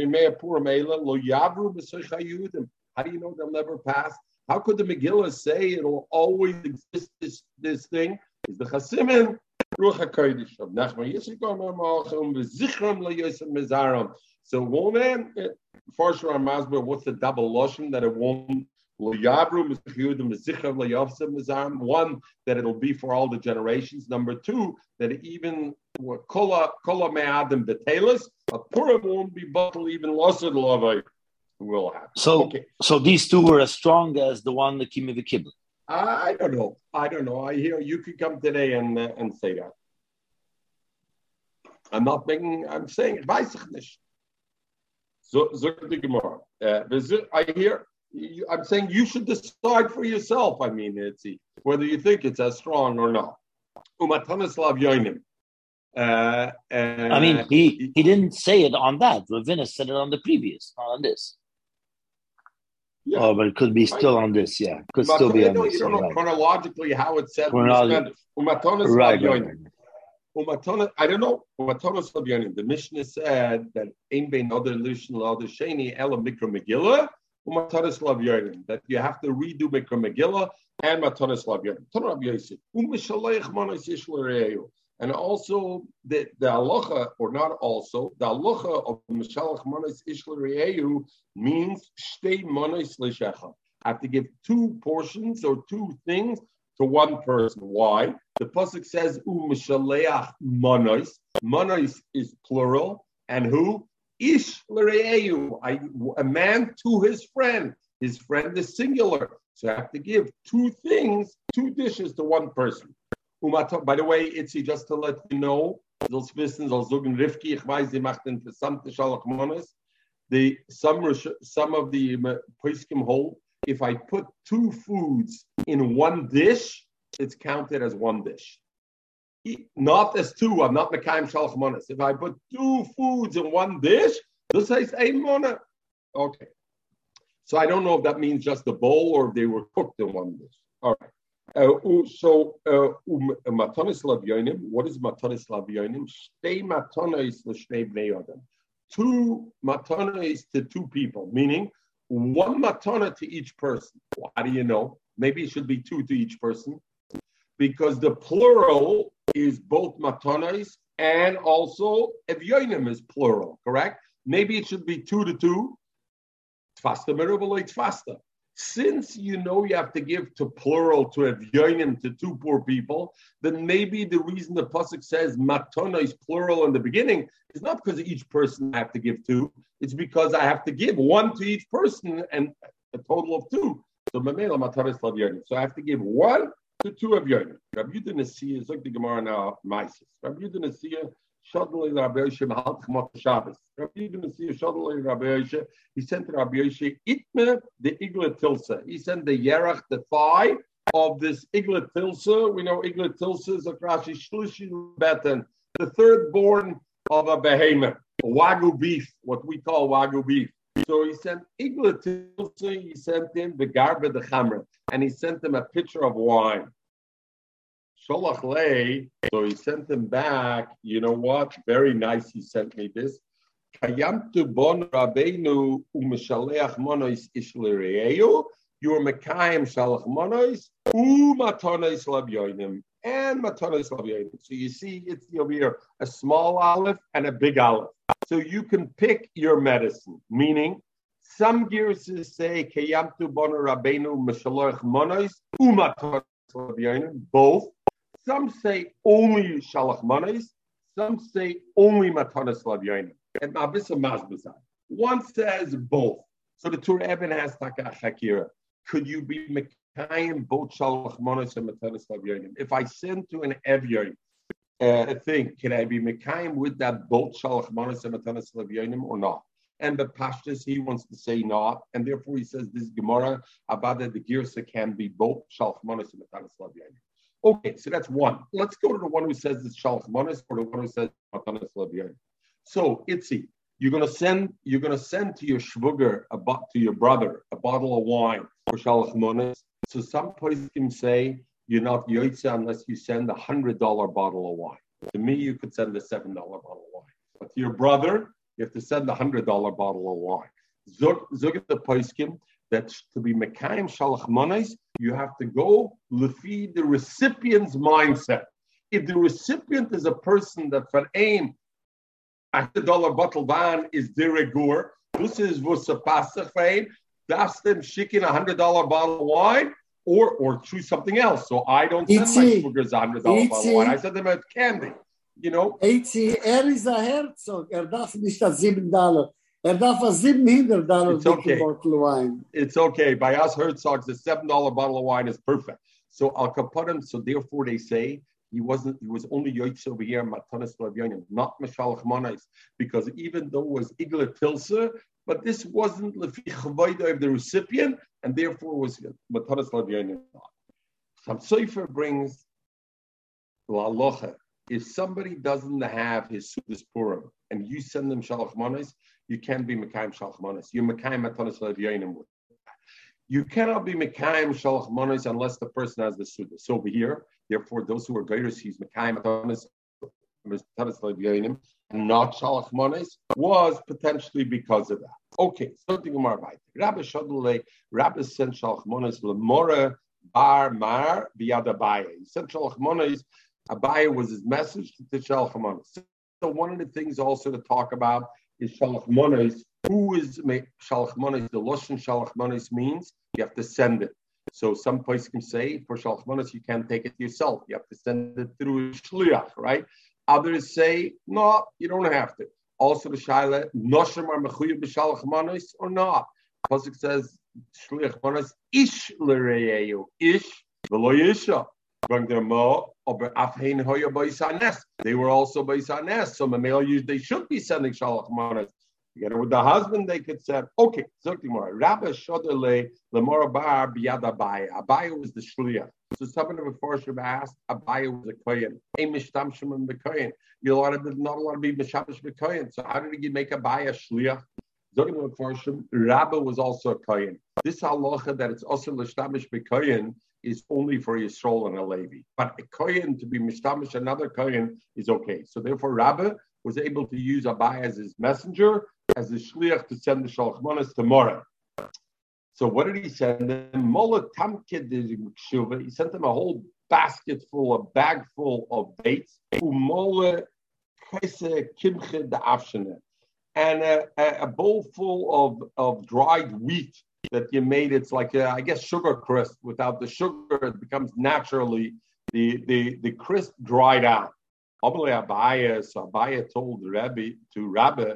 do you know they'll never pass? How could the Megillah say it'll always exist, this, this thing? Is the Chasimin Ruach HaKodesh of Nachman Yisrael Malchum V'zichram LeYosef Mizaram. So won't it, Farshar Masber, what's the double lotion that it won't one, that it'll be for all the generations. Number two, that even kola kola me'adim betelis, a purim won't be bottled even loser lovay will happen. So, okay. so these two were as strong as the one that came with the kibbutz. I, I don't know. I don't know. I hear you could come today and uh, and say that. I'm not making. I'm saying weiß ich nicht. So, so the Gemara. Uh, I hear I'm saying you should decide for yourself. I mean, it's whether you think it's as strong or not. Umatanis uh, I mean, he, he didn't say it on that. Ravinas said it on the previous, not on this. Yeah. Oh, but it could be still on this. Yeah, could still be on this. You don't know right. chronologically how it said. Chronologically. Right, right, right. I don't know. The Mishnah said that Ein Bein Other Lishan Other Sheni Ela Mikra Megillah Umataris Lav that you have to redo Mikra Megillah and Mataris Lav Yonim. And also the, the halacha, or not also, the halacha of umm Mishalach Manis Ishlareu means Shtei Manis Lishecha. I have to give two portions or two things to one person. Why? The pasuk says umm U Mishaleach Manis. Manis is plural, and who? Ish a man to his friend. His friend is singular. So I have to give two things, two dishes to one person. By the way, it's just to let you know. The some some of the uh, Poskim hold, if I put two foods in one dish, it's counted as one dish not as two. I'm not Mekayim Shalach Monas. If I put two foods in one dish, this is a Mona. Okay. So I don't know if that means just the bowl or if they were cooked in one dish. All right. Uh, so uh, matanis lavyonim. What is matanis lavyonim? Shtei matanis l'shnei bnei. Two matanis to two people, meaning one matana to each person. How do you know? Maybe it should be two to each person, because the plural is both matanos and also evyonim is plural, correct? Maybe it should be two to two. Tfasta merubal faster. Since you know you have to give to plural to evyonim to two poor people, then maybe the reason the pasuk says matana is plural in the beginning is not because each person I have to give two. It's because I have to give one to each person and a total of two. So So I have to give one to two of Yonim. Rabbi Yudah Nasiya is like the Gemara now, Mises. Rabbi Yudah Nasiya, Shadlai Rabbi Yoshe Mahal Chmot Shabbos. Rabbi Yudah Nasiya, Shadlai Rabbi Yoshe, he sent Rabbi Yoshe, Itme the Iglet Tilsa. He sent the Yerach, the thigh of this Iglet Tilsa. We know Iglet Tilsa is a Rashi Shlishi Beten, the third born of a behemoth, Wagyu beef, what we call Wagyu beef. So he sent Igla Tilsa, he sent him the Garba the Chamra, and he sent him a pitcher of wine. Sholach Lei, so he sent him back, you know what? Very nice, he sent me this. Kayamtu bon Rabbeinu umeshaleach monois ishlereu, you are Mekayim shalach monois, umatonois labyoinim, and labyoinim. So you see, it's over here a small olive and a big olive. So you can pick your medicine, meaning some gears say both. Some say only Shalach Monois, some say only Lavyainu. And Abisa Mazbazan. One says both. So the Tur Eben has taka chakira. Could you be If I send to an evyonim uh, thing, can I be mekayim with that both shalach monos and matanis or not? And the pashtus he wants to say not, and therefore he says this Gemara about that the girsa can be both shalach monos and matanis Okay, so that's one. Let's go to the one who says it's shalach monos or the one who says matanis So Itzi, you're gonna send you're gonna send to your shvuger a to your brother a bottle of wine for shalach monos. So some places can say you're not yoitza unless you send a hundred dollar bottle of wine. To me, you could send a seven dollar bottle of wine, but to your brother, you have to send a hundred dollar bottle of wine. Zug the poiskim that to be mekayim shalach monos, you have to go lefi the recipient's mindset. If the recipient is a person that for aim a hundred dollar bottle van is deregur. This is vusapasach fame. That's them shiking a hundred dollar bottle of wine or or choose something else. So I don't send Itzi. my sugars a hundred dollar bottle wine. I send them a candy. You know. Itzi, er Herzog. Er darf nicht a sieben dollar. Er darf a sieben hundred dollar okay. bottle of wine. It's okay. By us Herzogs, the seven dollar bottle of wine is perfect. So Al Kapadim, so therefore they say he wasn't he was only yoitz over here matanis lavyonim, not mashalach manis, because even though it was igla tilsa, but this wasn't lefi of the recipient, and therefore was matanis lavyonim. Some sofer brings lalocha. If somebody doesn't have his sudas purim and you send them shalach manis, you can't be mekayim shalach manis. You're mekayim matanis lavyonim you cannot be Mekayim Shalach Manos unless the person has the Suda. So over here, therefore, those who are Gairis, he's Mekayim and not Shalach Manos was potentially because of that. Okay, something more about Rabbi Shadule, Rabbi sent Shalach Manos Lemora Bar Mar Biad Abaye. He sent Shalach Manos. Abaye was his message to Shalach Manos. So one of the things also to talk about is Shalach Manos who is Shalach Manis? The Lashon Shalach Manis means you have to send it. So some can say for Shalach Manis you can't take it yourself. You have to send it through Shliach, right? Others say, no, you don't have to. Also the Shaila, Noshim are Mechuyah b'Shalach Manis or not? Pasuk says, Shliach Manis ish l'reyeyu, ish v'lo yisha. They were also by Sanes, so my mail, they should be sending Shalach Manis. Together with the husband, they could say, okay, Zoktimora, Rabbi Shodele, Lemora Bar, Biad Abaya. Abaya was the Shliach. So someone of a Forshab asked, Abaya was a Kohen. Hey, Mishtamshim and Bekoyen. You're a not a lot of be Mishamish Bekoyen. So how did he make Abaya Shliach? Zokim Forshab, Rabbi was also a Kohen. This halacha that it's also Lishtamish Bekoyen is only for Yisrael and a Levi. But a Kohen to be Mishtamish another Kohen is okay. So therefore, Rabbi was able to use Abaya as his messenger as a shliach to send the shalachmanas tomorrow. So what did he send them? Mola tamkid He sent them a whole basket full, a bag full of dates. And a, a, bowl full of, of dried wheat that you made. It's like a, I guess sugar crisp. Without the sugar, it becomes naturally the the the crisp dried out. Abaya, so Abaya told Rabbi to Rabbi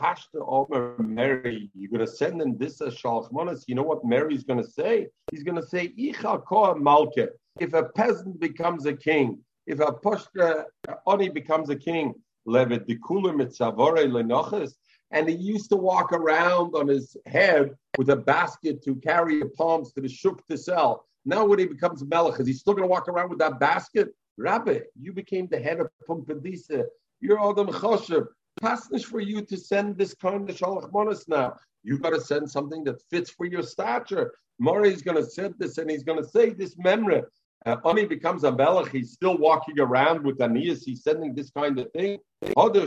Hashta Omer Mary, you're going to send them this uh, as Shalchmanas. You know what Mary's going to say? He's going to say, Icha Malke. If a peasant becomes a king, if a Pushka uh, Oni becomes a king, Levet Dikula Mitzavore Lenoches, and he used to walk around on his head with a basket to carry the palms to the shuk to sell. Now, when he becomes melech, is he still going to walk around with that basket? Rabbi, you became the head of Pumbedisa. You're Adam Choshev pasnish for you to send this kind of shalach monas now. You got to send something that fits for your stature. Mori is going to send this and he's going to say this memory. Uh, Ani becomes a melech. He's still walking around with Anias. He's sending this kind of thing. Mori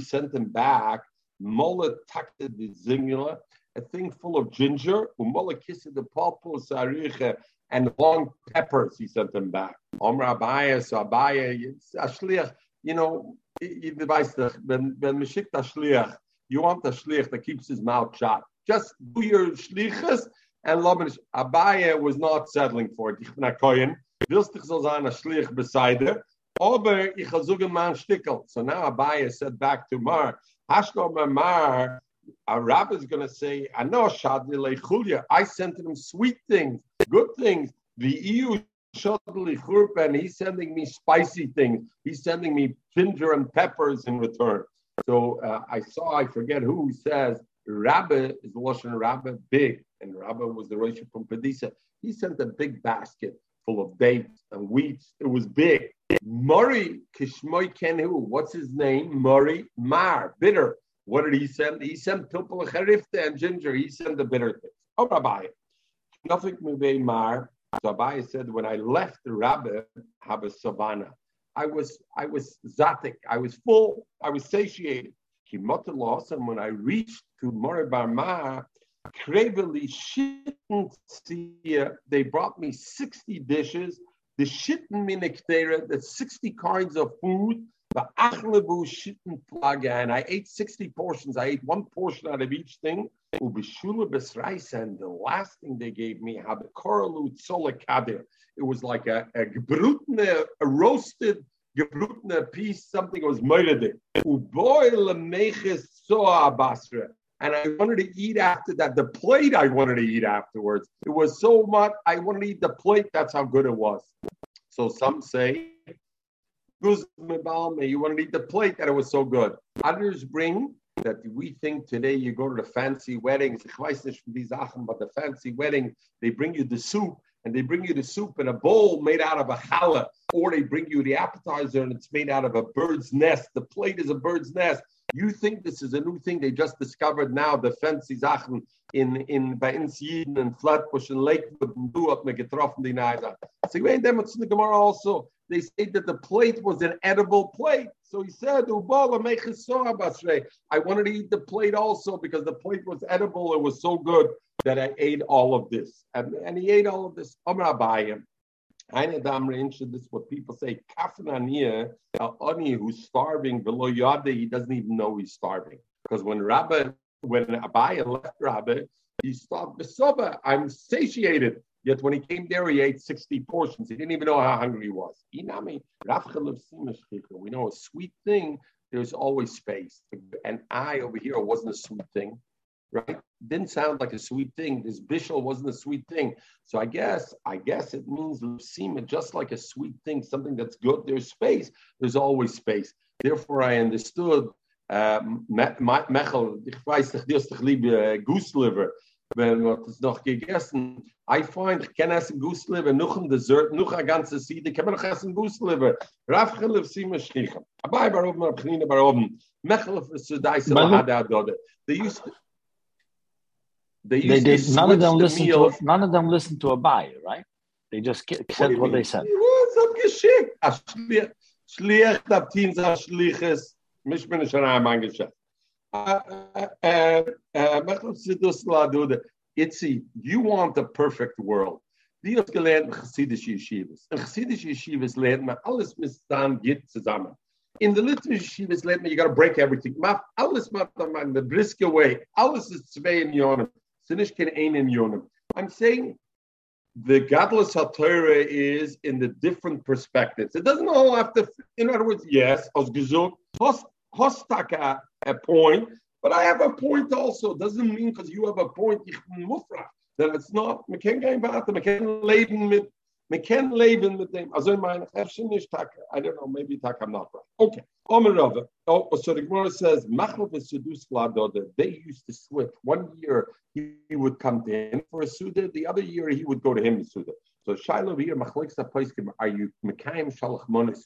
sent him back. Mola the zingula, a thing full of ginger. Umola kissed the pulpo sariche and long peppers. He sent them back. Omra Abaya, Abaya, you know, you wenn, wenn man schickt das you want the Schliach that keeps his mouth shut. Just do your Schlichas and Laban Abaya was not settling for it. Ich bin ein Koyen, willst dich so sein, ein Schliach beside aber ich habe sogar mal Stickel. So now Abaya said back to Mar, hast du Mar, a rabbi is going to say, I know I sent him sweet things, good things. The EU and he's sending me spicy things. He's sending me ginger and peppers in return. So uh, I saw, I forget who says, Rabbi is Lashon Rabbi big, and Rabbi was the Rosh from Pedisa. He sent a big basket full of dates and wheat. It was big. Murray Kishmoy Kenhu, what's his name? Murray Mar, bitter. What did he send? He sent Pilpul Charifta and ginger. He sent the bitter things. Oh, Rabbi. Nothing Mar. Abaye said, when I left the rabbi, have a savannah. I was I was zatik, I was full, I was satiated. loss, and when I reached to Moribar Ma, cravily shitten they brought me 60 dishes, the shitten miniktera, the 60 kinds of food, the achlebu shitten plaga, and I ate 60 portions. I ate one portion out of each thing. And the last thing they gave me had the koralu. It was like a, a gebrutne, a roasted gebrutne piece, something was murdered. Uboil meches basra. And I wanted to eat after that. The plate I wanted to eat afterwards. It was so much. I wanted to eat the plate. That's how good it was. So some say you want to eat the plate that it was so good. Others bring that we think today you go to the fancy weddings, but the fancy wedding, they bring you the soup and they bring you the soup in a bowl made out of a challah, or they bring you the appetizer and it's made out of a bird's nest. The plate is a bird's nest. You think this is a new thing they just discovered now, the fancy Sachen in in bei uns and Flatbush and Lakewood and do up getroffen die Neiser. So ain't them in the Gemara also. They say that the plate was an edible plate. So he said, I wanted to eat the plate also because the plate was edible. It was so good that I ate all of this. And, and he ate all of this. Amr Abayim. This what people say, Kafnania, Ani who's starving below Yada, he doesn't even know he's starving. Because when Rabbi, when Abaya left Rabbi, he stopped Besoba, I'm satiated. Yet when he came there, he ate 60 portions. He didn't even know how hungry he was. We know a sweet thing, there's always space. And I over here wasn't a sweet thing right? Didn't sound like a sweet thing. This bishul wasn't a sweet thing. So I guess, I guess it means lusima, just like a sweet thing, something that's good. There's space. There's always space. Therefore, I understood. Uh, dich liebe äh, goose liver. Wenn man das noch gegessen, I find, ich kann essen goose liver, noch ein Dessert, noch eine ganze Siede, kann man noch essen goose liver. Rav chilif sima shchicha. Abai baroben, abchnina baroben. Mechel, so daise, lahada adode. They used to, they, they did none of them the listen meals. to none of them listened to a Abaye, right? They just said what, what they said. Schlicht ab Teams Schliches, mich bin schon einmal geschafft. Itzi, you want the perfect world. Die hat gelernt in chassidische Yeshivas. In chassidische Yeshivas lernt man, alles misst dann geht zusammen. In the literature Yeshivas lernt man, you got to break everything. Alles macht man in the brisker way. Alles ist zwei in Jonen. I'm saying the godless Torah is in the different perspectives. It doesn't all have to, in other words, yes, as gesucht, hostaka a point, but I have a point also. Doesn't mean because you have a point. That it's not. I don't know, maybe Taka, I'm not right. Okay. Omer oh, oh, so the Gemara says, They used to switch. One year he, would come to him for a Suda. The other year he would go to him to Suda. So Shiloh here, are you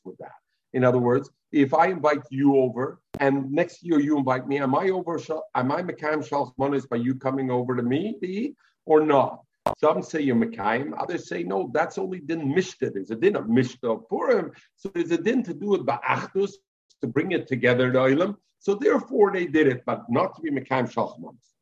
with that? In other words, if I invite you over and next year you invite me, am I over? Am I Mekayim Shalach Monis by you coming over to me, or not? Some say you're Mekayim, others say no, that's only din Mishta. There's a din of Mishta Purim. So there's a din to do it by Achdus, to bring it together, the Olam. So therefore they did it, but not to be Mekayim Shalchmans.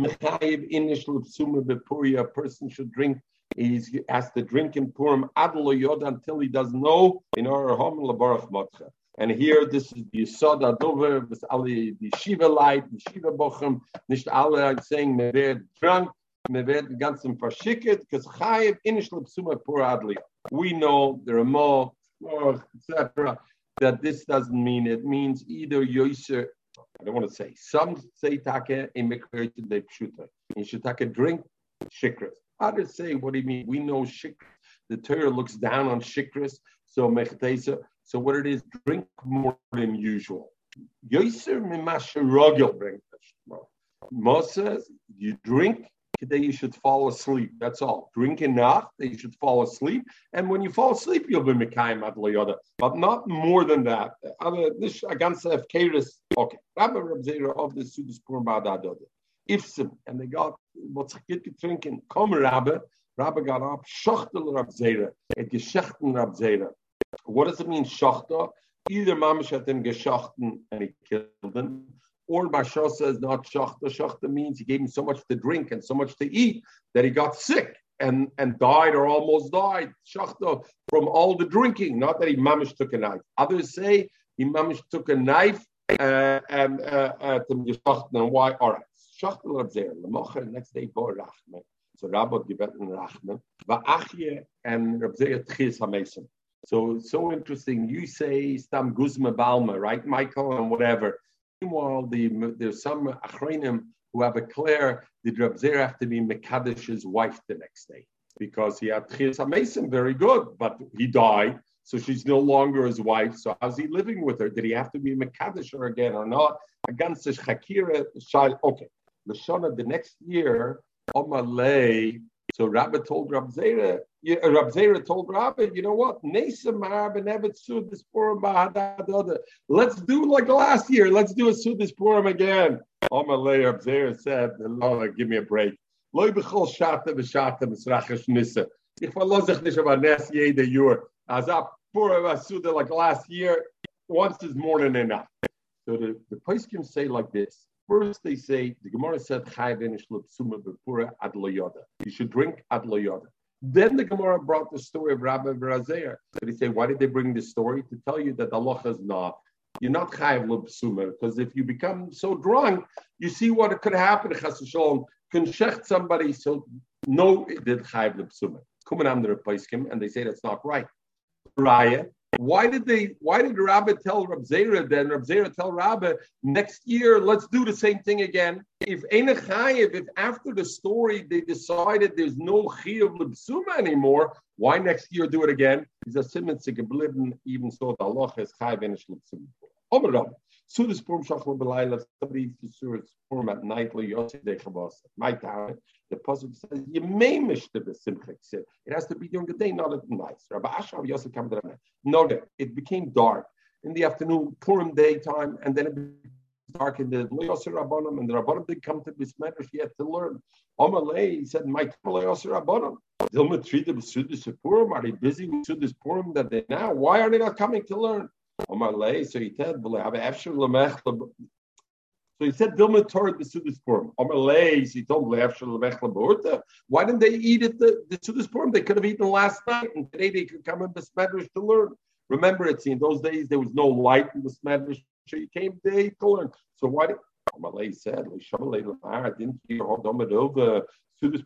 Mechayiv Inish Lupsuma Bepuria, a person should drink he has to drink in Purim Adlo until he doesn't know in our home Labarach Matcha. And here, this is the Yisod Adover, this Ali, the Shiva light, the Shiva Bochem, nicht alle saying, me drunk, me wird ganzen because Chayiv Inish Lupsuma Pur Adli. We know there are more, etc. That this doesn't mean it means either Yoiser I don't want to say. Some say take mikveh de pshuta. You should take a drink shikras. Others say, what do you mean? We know shikras. The Torah looks down on shikras. So mechatesa. So what it is, drink more than usual. Yoser mimasharogel bring Moses, you drink today you should fall asleep. That's all. Drink enough that you should fall asleep. And when you fall asleep, you'll be Mekayim Adlayada. But not more than that. This against Efkeris. Okay. Rabbi Rabzera of the Sudis Purbadadada. Ifsim. And they got what's drinking. Come Rabbi. Rabbi got up. Schachtel Rabzera. Et Geschachten Rabzera. What does it mean, Schachtel? Either Mamish had him geschachten and he killed him, or Bashar says not shachta. Shachta means he gave him so much to drink and so much to eat that he got sick and, and died or almost died. Shachta from all the drinking, not that he mamish took a knife. Others say he mamish took a knife uh, and uh, uh, shachta. And why? All right. Shachta l'abzer. L'mocher next day bo rachme. So Rabbot gebeten rachme. Va'achye and Rabzeir tchis hamesim. So so interesting. You say stam guzma balma, right, Michael, and whatever. Meanwhile, the, there's some achronim who have a clear did Rab Zer have to be Mekadish's wife the next day because he had Chias Mason, very good, but he died, so she's no longer his wife. So how's he living with her? Did he have to be Mekadish her again or not? Against the Shakira, okay. The Shana the next year, Omalei so Rabbi told Rab Zera, uh, Rab Zera told Rabbi, you know what? Let's do like last year. Let's do a Sudis Purim again. Amalei Rab Zera said, Lord, give me a break. Loi bechol shata v'shata misrachesh nisa. Ich verlasse sich nicht aber nes jede Jahr. A Purim like last year, once is more than enough. So the, the can say like this. First, they say the Gemara said You should drink ad Then the Gemara brought the story of Rabbi Berazer. So they say, why did they bring this story to tell you that Allah is not? You're not chayiv l'psuma because if you become so drunk, you see what could happen. Chas shalom can shecht somebody so no it did chayiv l'psuma. Coming under a place and they say that's not right. Raya, why did they? Why did Rabbi tell Rab Zera then? Rab Zera tell Rabbi next year, let's do the same thing again. If Chayiv, if after the story they decided there's no Chiyav Libsuma anymore, why next year do it again? He's a simon even so the Allah is Chayiv Enish Libsuma. Sudas Purim Shachla Belayla, somebody to surah Purim at nightly, Yossi De Chabas. My time, the Pasuk says, You may mish the Besimcha. It has to be during the day, not at night. Rabbi Asher the night. No, it became dark in the afternoon, Purim daytime, and then it became dark in the Yossi Rabbanim, and the Rabbanim didn't come to Bismedrish had to learn. Amalei, he said, My Yossi Rabbanim. Dilma treated Sudas Purim. Are they busy with Sudas Purim that they now? Why are they not coming to learn? So he said, so he said, Torah the Purim. He told Why didn't they eat at the, the Purim? They could have eaten last night, and today they could come in the Smedrish to learn. Remember, it's in those days there was no light in the Smedrish, so you came today to learn. So why did Amalei said, didn't you hold over So they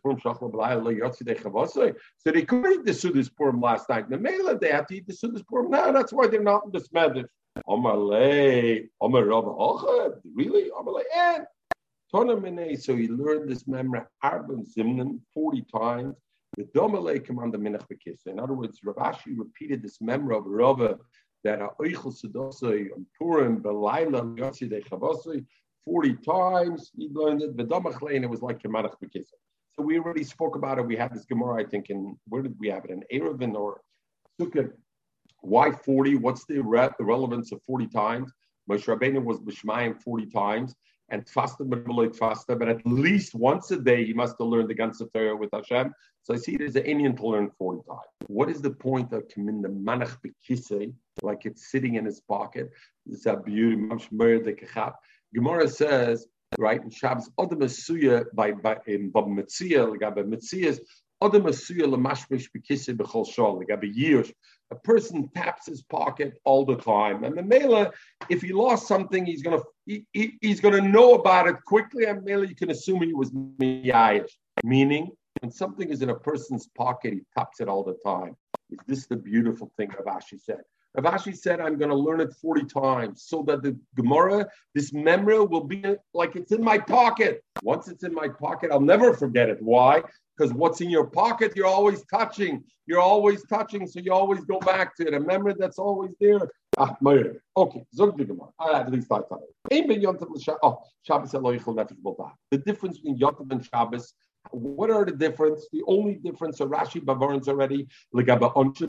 could eat the Sudas Purim last night. The Mela, they have to eat the Sudas Purim now. That's why they're not in the Smedish. Amalei, Amar Rav Achad, really? Amalei, and eh. Tonamine. So he learned this memory Arban Zimnan 40 times. The Domalei command the Minach Bekis. In other words, Rav Ashi repeated this memory of Rava that Oichel Sedosai on Purim Belayla Yotzi De Chavosai 40 times. He learned it. The Domachlein, it was like Kemanach Bekis. So we already spoke about it. We had this Gemara, I think, in where did we have it? In Erevin or Sukkot. Why 40? What's the, re- the relevance of 40 times? Moshe Rabbeinu was Bishmayim 40 times and faster, but at least once a day he must have learned the Ganze Torah with Hashem. So I see as an Indian to learn 40 times. What is the point of in the Manach Bekise, like it's sitting in his pocket? Is a beauty. Gemara says right? In Shabbos, Adam Asuya by in Bab Mitzia, like by Mitzias, Adam Asuya lemashmish bekisse bechol like by years. A person taps his pocket all the time, and the mela, if he lost something, he's gonna he, he, he's gonna know about it quickly, and mela you can assume he was miyayish, meaning when something is in a person's pocket, he taps it all the time. Is this the beautiful thing Rav Ashi said? Rav Ashi said, I'm going to learn it 40 times so that the Gemara, this memory will be like it's in my pocket. Once it's in my pocket, I'll never forget it. Why? Because what's in your pocket, you're always touching. You're always touching, so you always go back to it. A memory that's always there. Ah, okay, Gemara. At least I thought it. The difference between Yontav and Shabbos what are the difference? The only difference, so Rashi Bavarans already,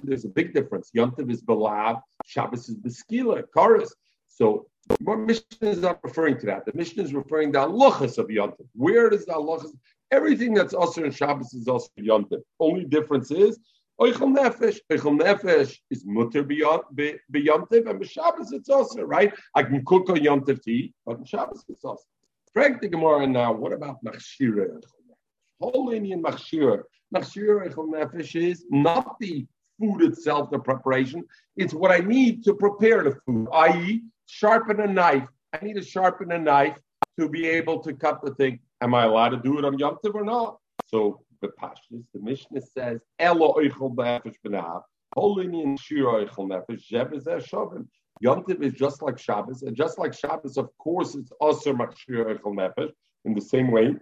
there's a big difference. Yontiv is Belav, Shabbos is Beskila, Chorus. So what Mishnah is not referring to that. The Mishnah is referring to Alochas of Yontiv. Where does the Alochas? Everything that's also in Shabbos is also Yontiv. Only difference is Oichel Nefesh. Oichel Nefesh is mutter beyontiv, and Shabbos it's also right. I can cook on Yontiv to eat, but in Shabbos it's also. Frank the Gemara now. What about Machshira? Whole machshir. Machshir nefesh is not the food itself, the preparation. It's what I need to prepare the food, i.e., sharpen a knife. I need to sharpen a knife to be able to cut the thing. Am I allowed to do it on Yom Tov or not? So the Pashtus, the Mishnah says, Elo oichel nefesh shir nefesh. Yom Tov is just like Shabbos, and just like Shabbos, of course, it's also machshir oichel nefesh in the same way.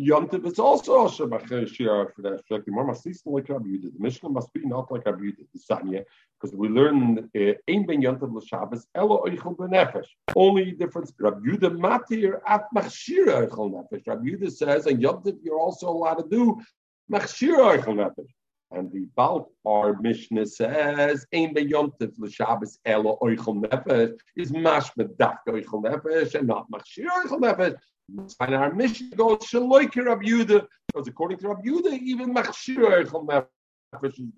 Yom Tov is also Asher Shira for that. Like the Marmasis like Rabbi. The Mishnah must be not like Rabbi Yudah, the Sanya, because we learn uh, Ein Ben Yom Tov l'Shabbos Elo Oichel B'Nefesh. Only difference. Rabbi Yudah Matir at Machshira Oichel Nefesh. Rabbi Yudah says, and Yom Tov you're also allowed to do Machshira Oichel Nefesh. And the Baal, our Mishnah says, Ein Ben Yom Tov l'Shabbos Elo Oichel Nefesh is Mashmed Dak Oichel Nefesh and not Machshira Oichel Nefesh. And our mission goes Shaloike Rab Yuda, because according to Rab Yuda, even Machshir Eichel Nefesh is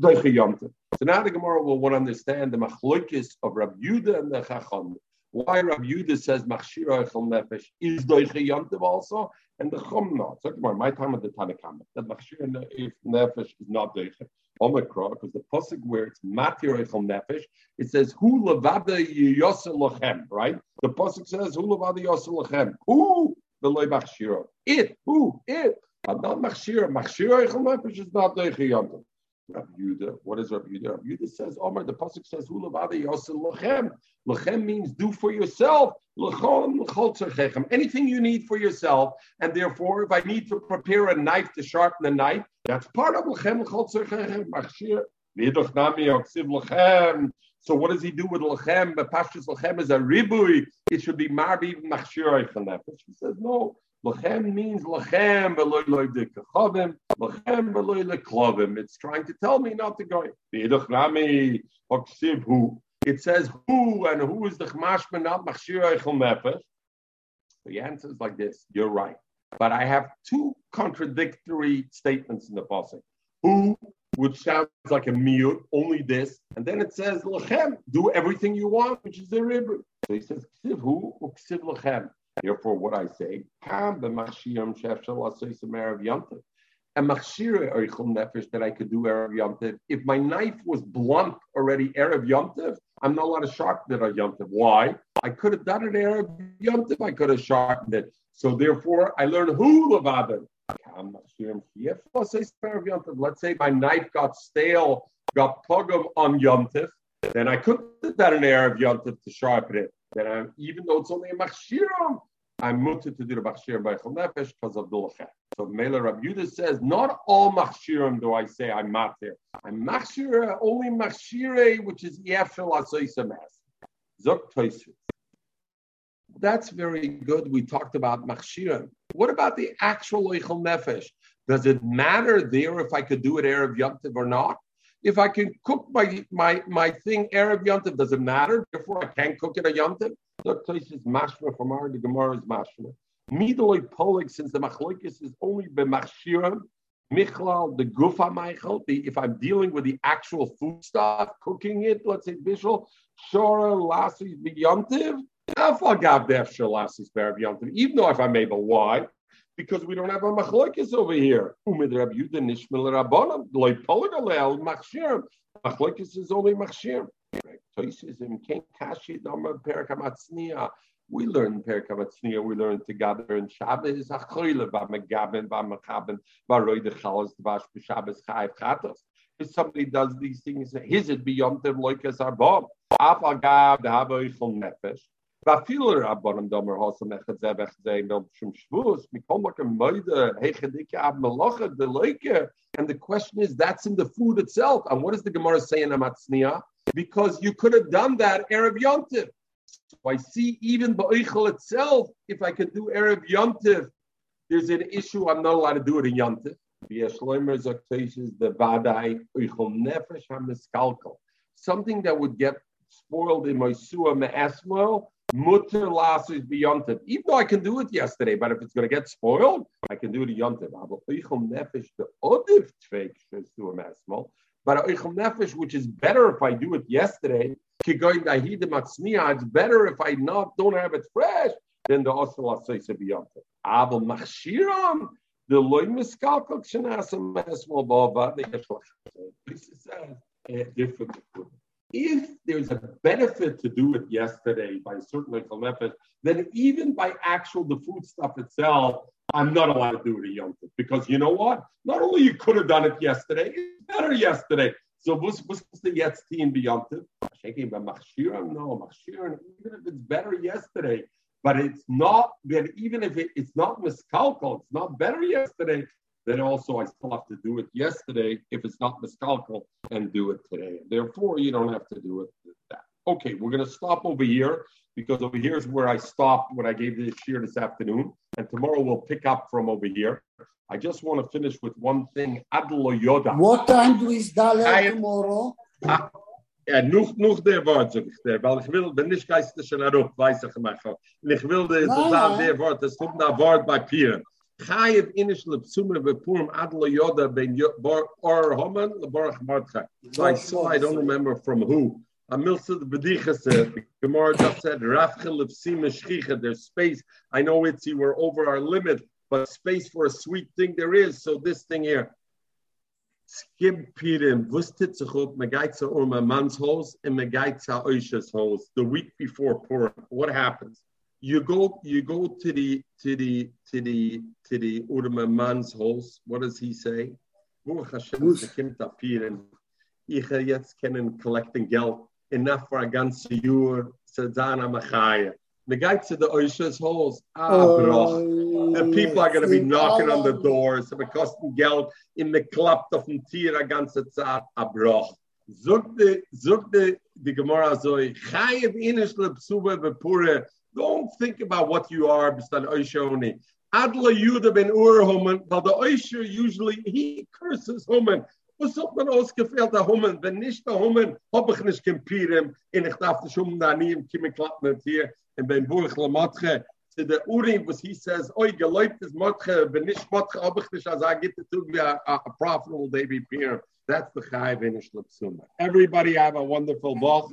Deiche Yomte. So now the Gemara will want to understand the Machloikis of Rab Yuda and the Chacham. Why Rab Yuda says Machshir Eichel Nefesh is Deiche Yomte also, and the Chum not. So my time at the Tanakhama, that Machshir Nefesh is not Deiche. Omicron, because the pasuk where it's matir nefesh, it says hu levada yosel lachem, right? The pasuk says hu levada yosel lachem. Who the loy machshira? It who it? But not machshira. Machshira nefesh is not the Rabbi Yudah. What is Rabbi Yudah? Rabbi Yudah says, Omar, the Pasuk says, Yosel Lachem. Lachem means do for yourself. Anything you need for yourself. And therefore, if I need to prepare a knife to sharpen the knife, that's part of Lachem So what does he do with Lachem? The Pashtus Lachem is a ribui. It should be Marbi Machshir He says, no. Lachem means lachem v'loy loy dekachavim. Lachem v'loy leklavim. It's trying to tell me not to go. V'idach rami hoksiv hu. It says who and who is the chmashma not machshir eichel nefesh. The answer is like this. You're right, but I have two contradictory statements in the pasuk. Who which sounds like a mute, only this, and then it says lachem, do everything you want, which is a ribber. So he says ksiv hu uksiv lachem. Therefore, what I say, yomtiv. A machshira oichel nefesh that I could do erev yomtiv. If my knife was blunt already erev yomtiv, I'm not allowed to sharpen it on yomtiv. Why? I could have done it erev yomtiv. I could have sharpened it. So therefore, I learned who levadim. Let's say my knife got stale, got pugum on yomtiv, then I could have done an erev yomtiv to sharpen it. Then I'm, even though it's only a machshiram, I'm muted to do the machshiram by nefesh because of the So Mela Rabbi Yudah says, not all machshiram do I say I'm matir. I'm machshira, only machshire, which is yefshel asoisamas. Zok toisus. That's very good. We talked about machshiram. What about the actual oichel nefesh? Does it matter there if I could do it Erev Yom or not? If I can cook my my my thing Erev Yontif, does it matter? Therefore, I can't cook it a Yontif. The place is mashma from our the Gemara is mashma. Midoloi polik, since the machlokes is only b'machshiram, michlal the gufa meichel. If I'm dealing with the actual food stuff, cooking it, let's say bishul, shora lasis b'yontiv. Even though if I'm able, why? because we don't have a machlokes over here. Umid Rab Yudah Nishmel Rabbanim loy poligalel machshir. Machlokes is only machshir. Toises in Ken Kashi Dama Perakamatznia. We learn Perakamatznia. We learn together in Shabbos. Achoyle ba Megabin ba Mechaben ba Roy de Chalas Dvash b'Shabbos Chayiv Chatos. if somebody does these things, his it beyond them like as our bomb. Afagav the haboichel nefesh. ואפילו רבנם דומר הוסם אחד זה ואחד זה לא שום שבוס, מכל מקום מוידה, היכדיקה אב מלאכה דלויקה. And the question is, that's in the food itself. And what does the Gemara say in Amatzniya? Because you could have done that Erev Yontif. So I see even Ba'ichel itself, if I could do Erev Yontif, there's an issue, I'm not allowed to do it in Yontif. Something that would get spoiled in my suah me'esmo, mutter lasis beyontiv. Even though I can do it yesterday, but if it's going to get spoiled, I can do it yontiv. But oichel nefesh, which is better if I do it yesterday, it's better if I not don't have it fresh than the osel asoisa beyontiv. Abel machshiram. The loy miskalkal kshenasam mesmo bava. This is a different if there's a benefit to do it yesterday by certainly method, then even by actual the food stuff itself, I'm not allowed to do it a Yom because you know what? Not only you could have done it yesterday, it's better yesterday. So what's the yetztin beyond it? No, machshiram, even if it's better yesterday, but it's not. Even if it, it's not miscalculated, it's not better yesterday then also I still have to do it yesterday if it's not miscalcul and do it today. Therefore, you don't have to do it that. Okay, we're going to stop over here because over here is where I stopped when I gave this year this afternoon, and tomorrow we'll pick up from over here. I just want to finish with one thing. Adlo Yoda. What time do we start tomorrow? Ah, ja, nog, nog der Wort, zeg ik der, weil ich will, bin nicht geistig schon erop, weiß ich immer. Ich will der, der Wort, es kommt ein Wort bei Pieren. Chayev inish lepsume bepurim adlo yoda ben or homan leborach martcha. So I saw, I don't remember from who. Amilsa the Bedicha said, Gemara just said, Rafchel lepsime shchicha, there's space. I know it's, you were over our limit, but space for a sweet thing there is. So this thing here, Skim pirim, wustet sich megaitza or my man's house, and megaitza oisha's house, the week before Purim. What happens? You go you go to the to the to the to the Urma man's house. What does he say? Ich jetzt kennen collecting Geld enough for a ganze Jahr Sadzana Machaya. The guy to the Oisha's house. Ah, oh, And people are going to be knocking on the doors. It costing Geld in the club of dem Tier a ganze Zeit. Abroch. Zogt the, the, the Gemara so, Chayev inish lepsuba bepure don't think about what you are, Bistan Oishoni. Adla Yuda ben Urhomen, but the Oisher usually he curses Homen. Was hat man ausgefehlt der Homen? Wenn nicht der Homen, hab ich nicht kempieren, in ich darf nicht um da nie im hier, Burg Lamatche, to the Urim, was he says, oi, geläubt ist Matche, wenn nicht Matche, hab also I get to do a, a, a profitable day be That's the Chai Vinish Lipsuma. Everybody have a wonderful walk.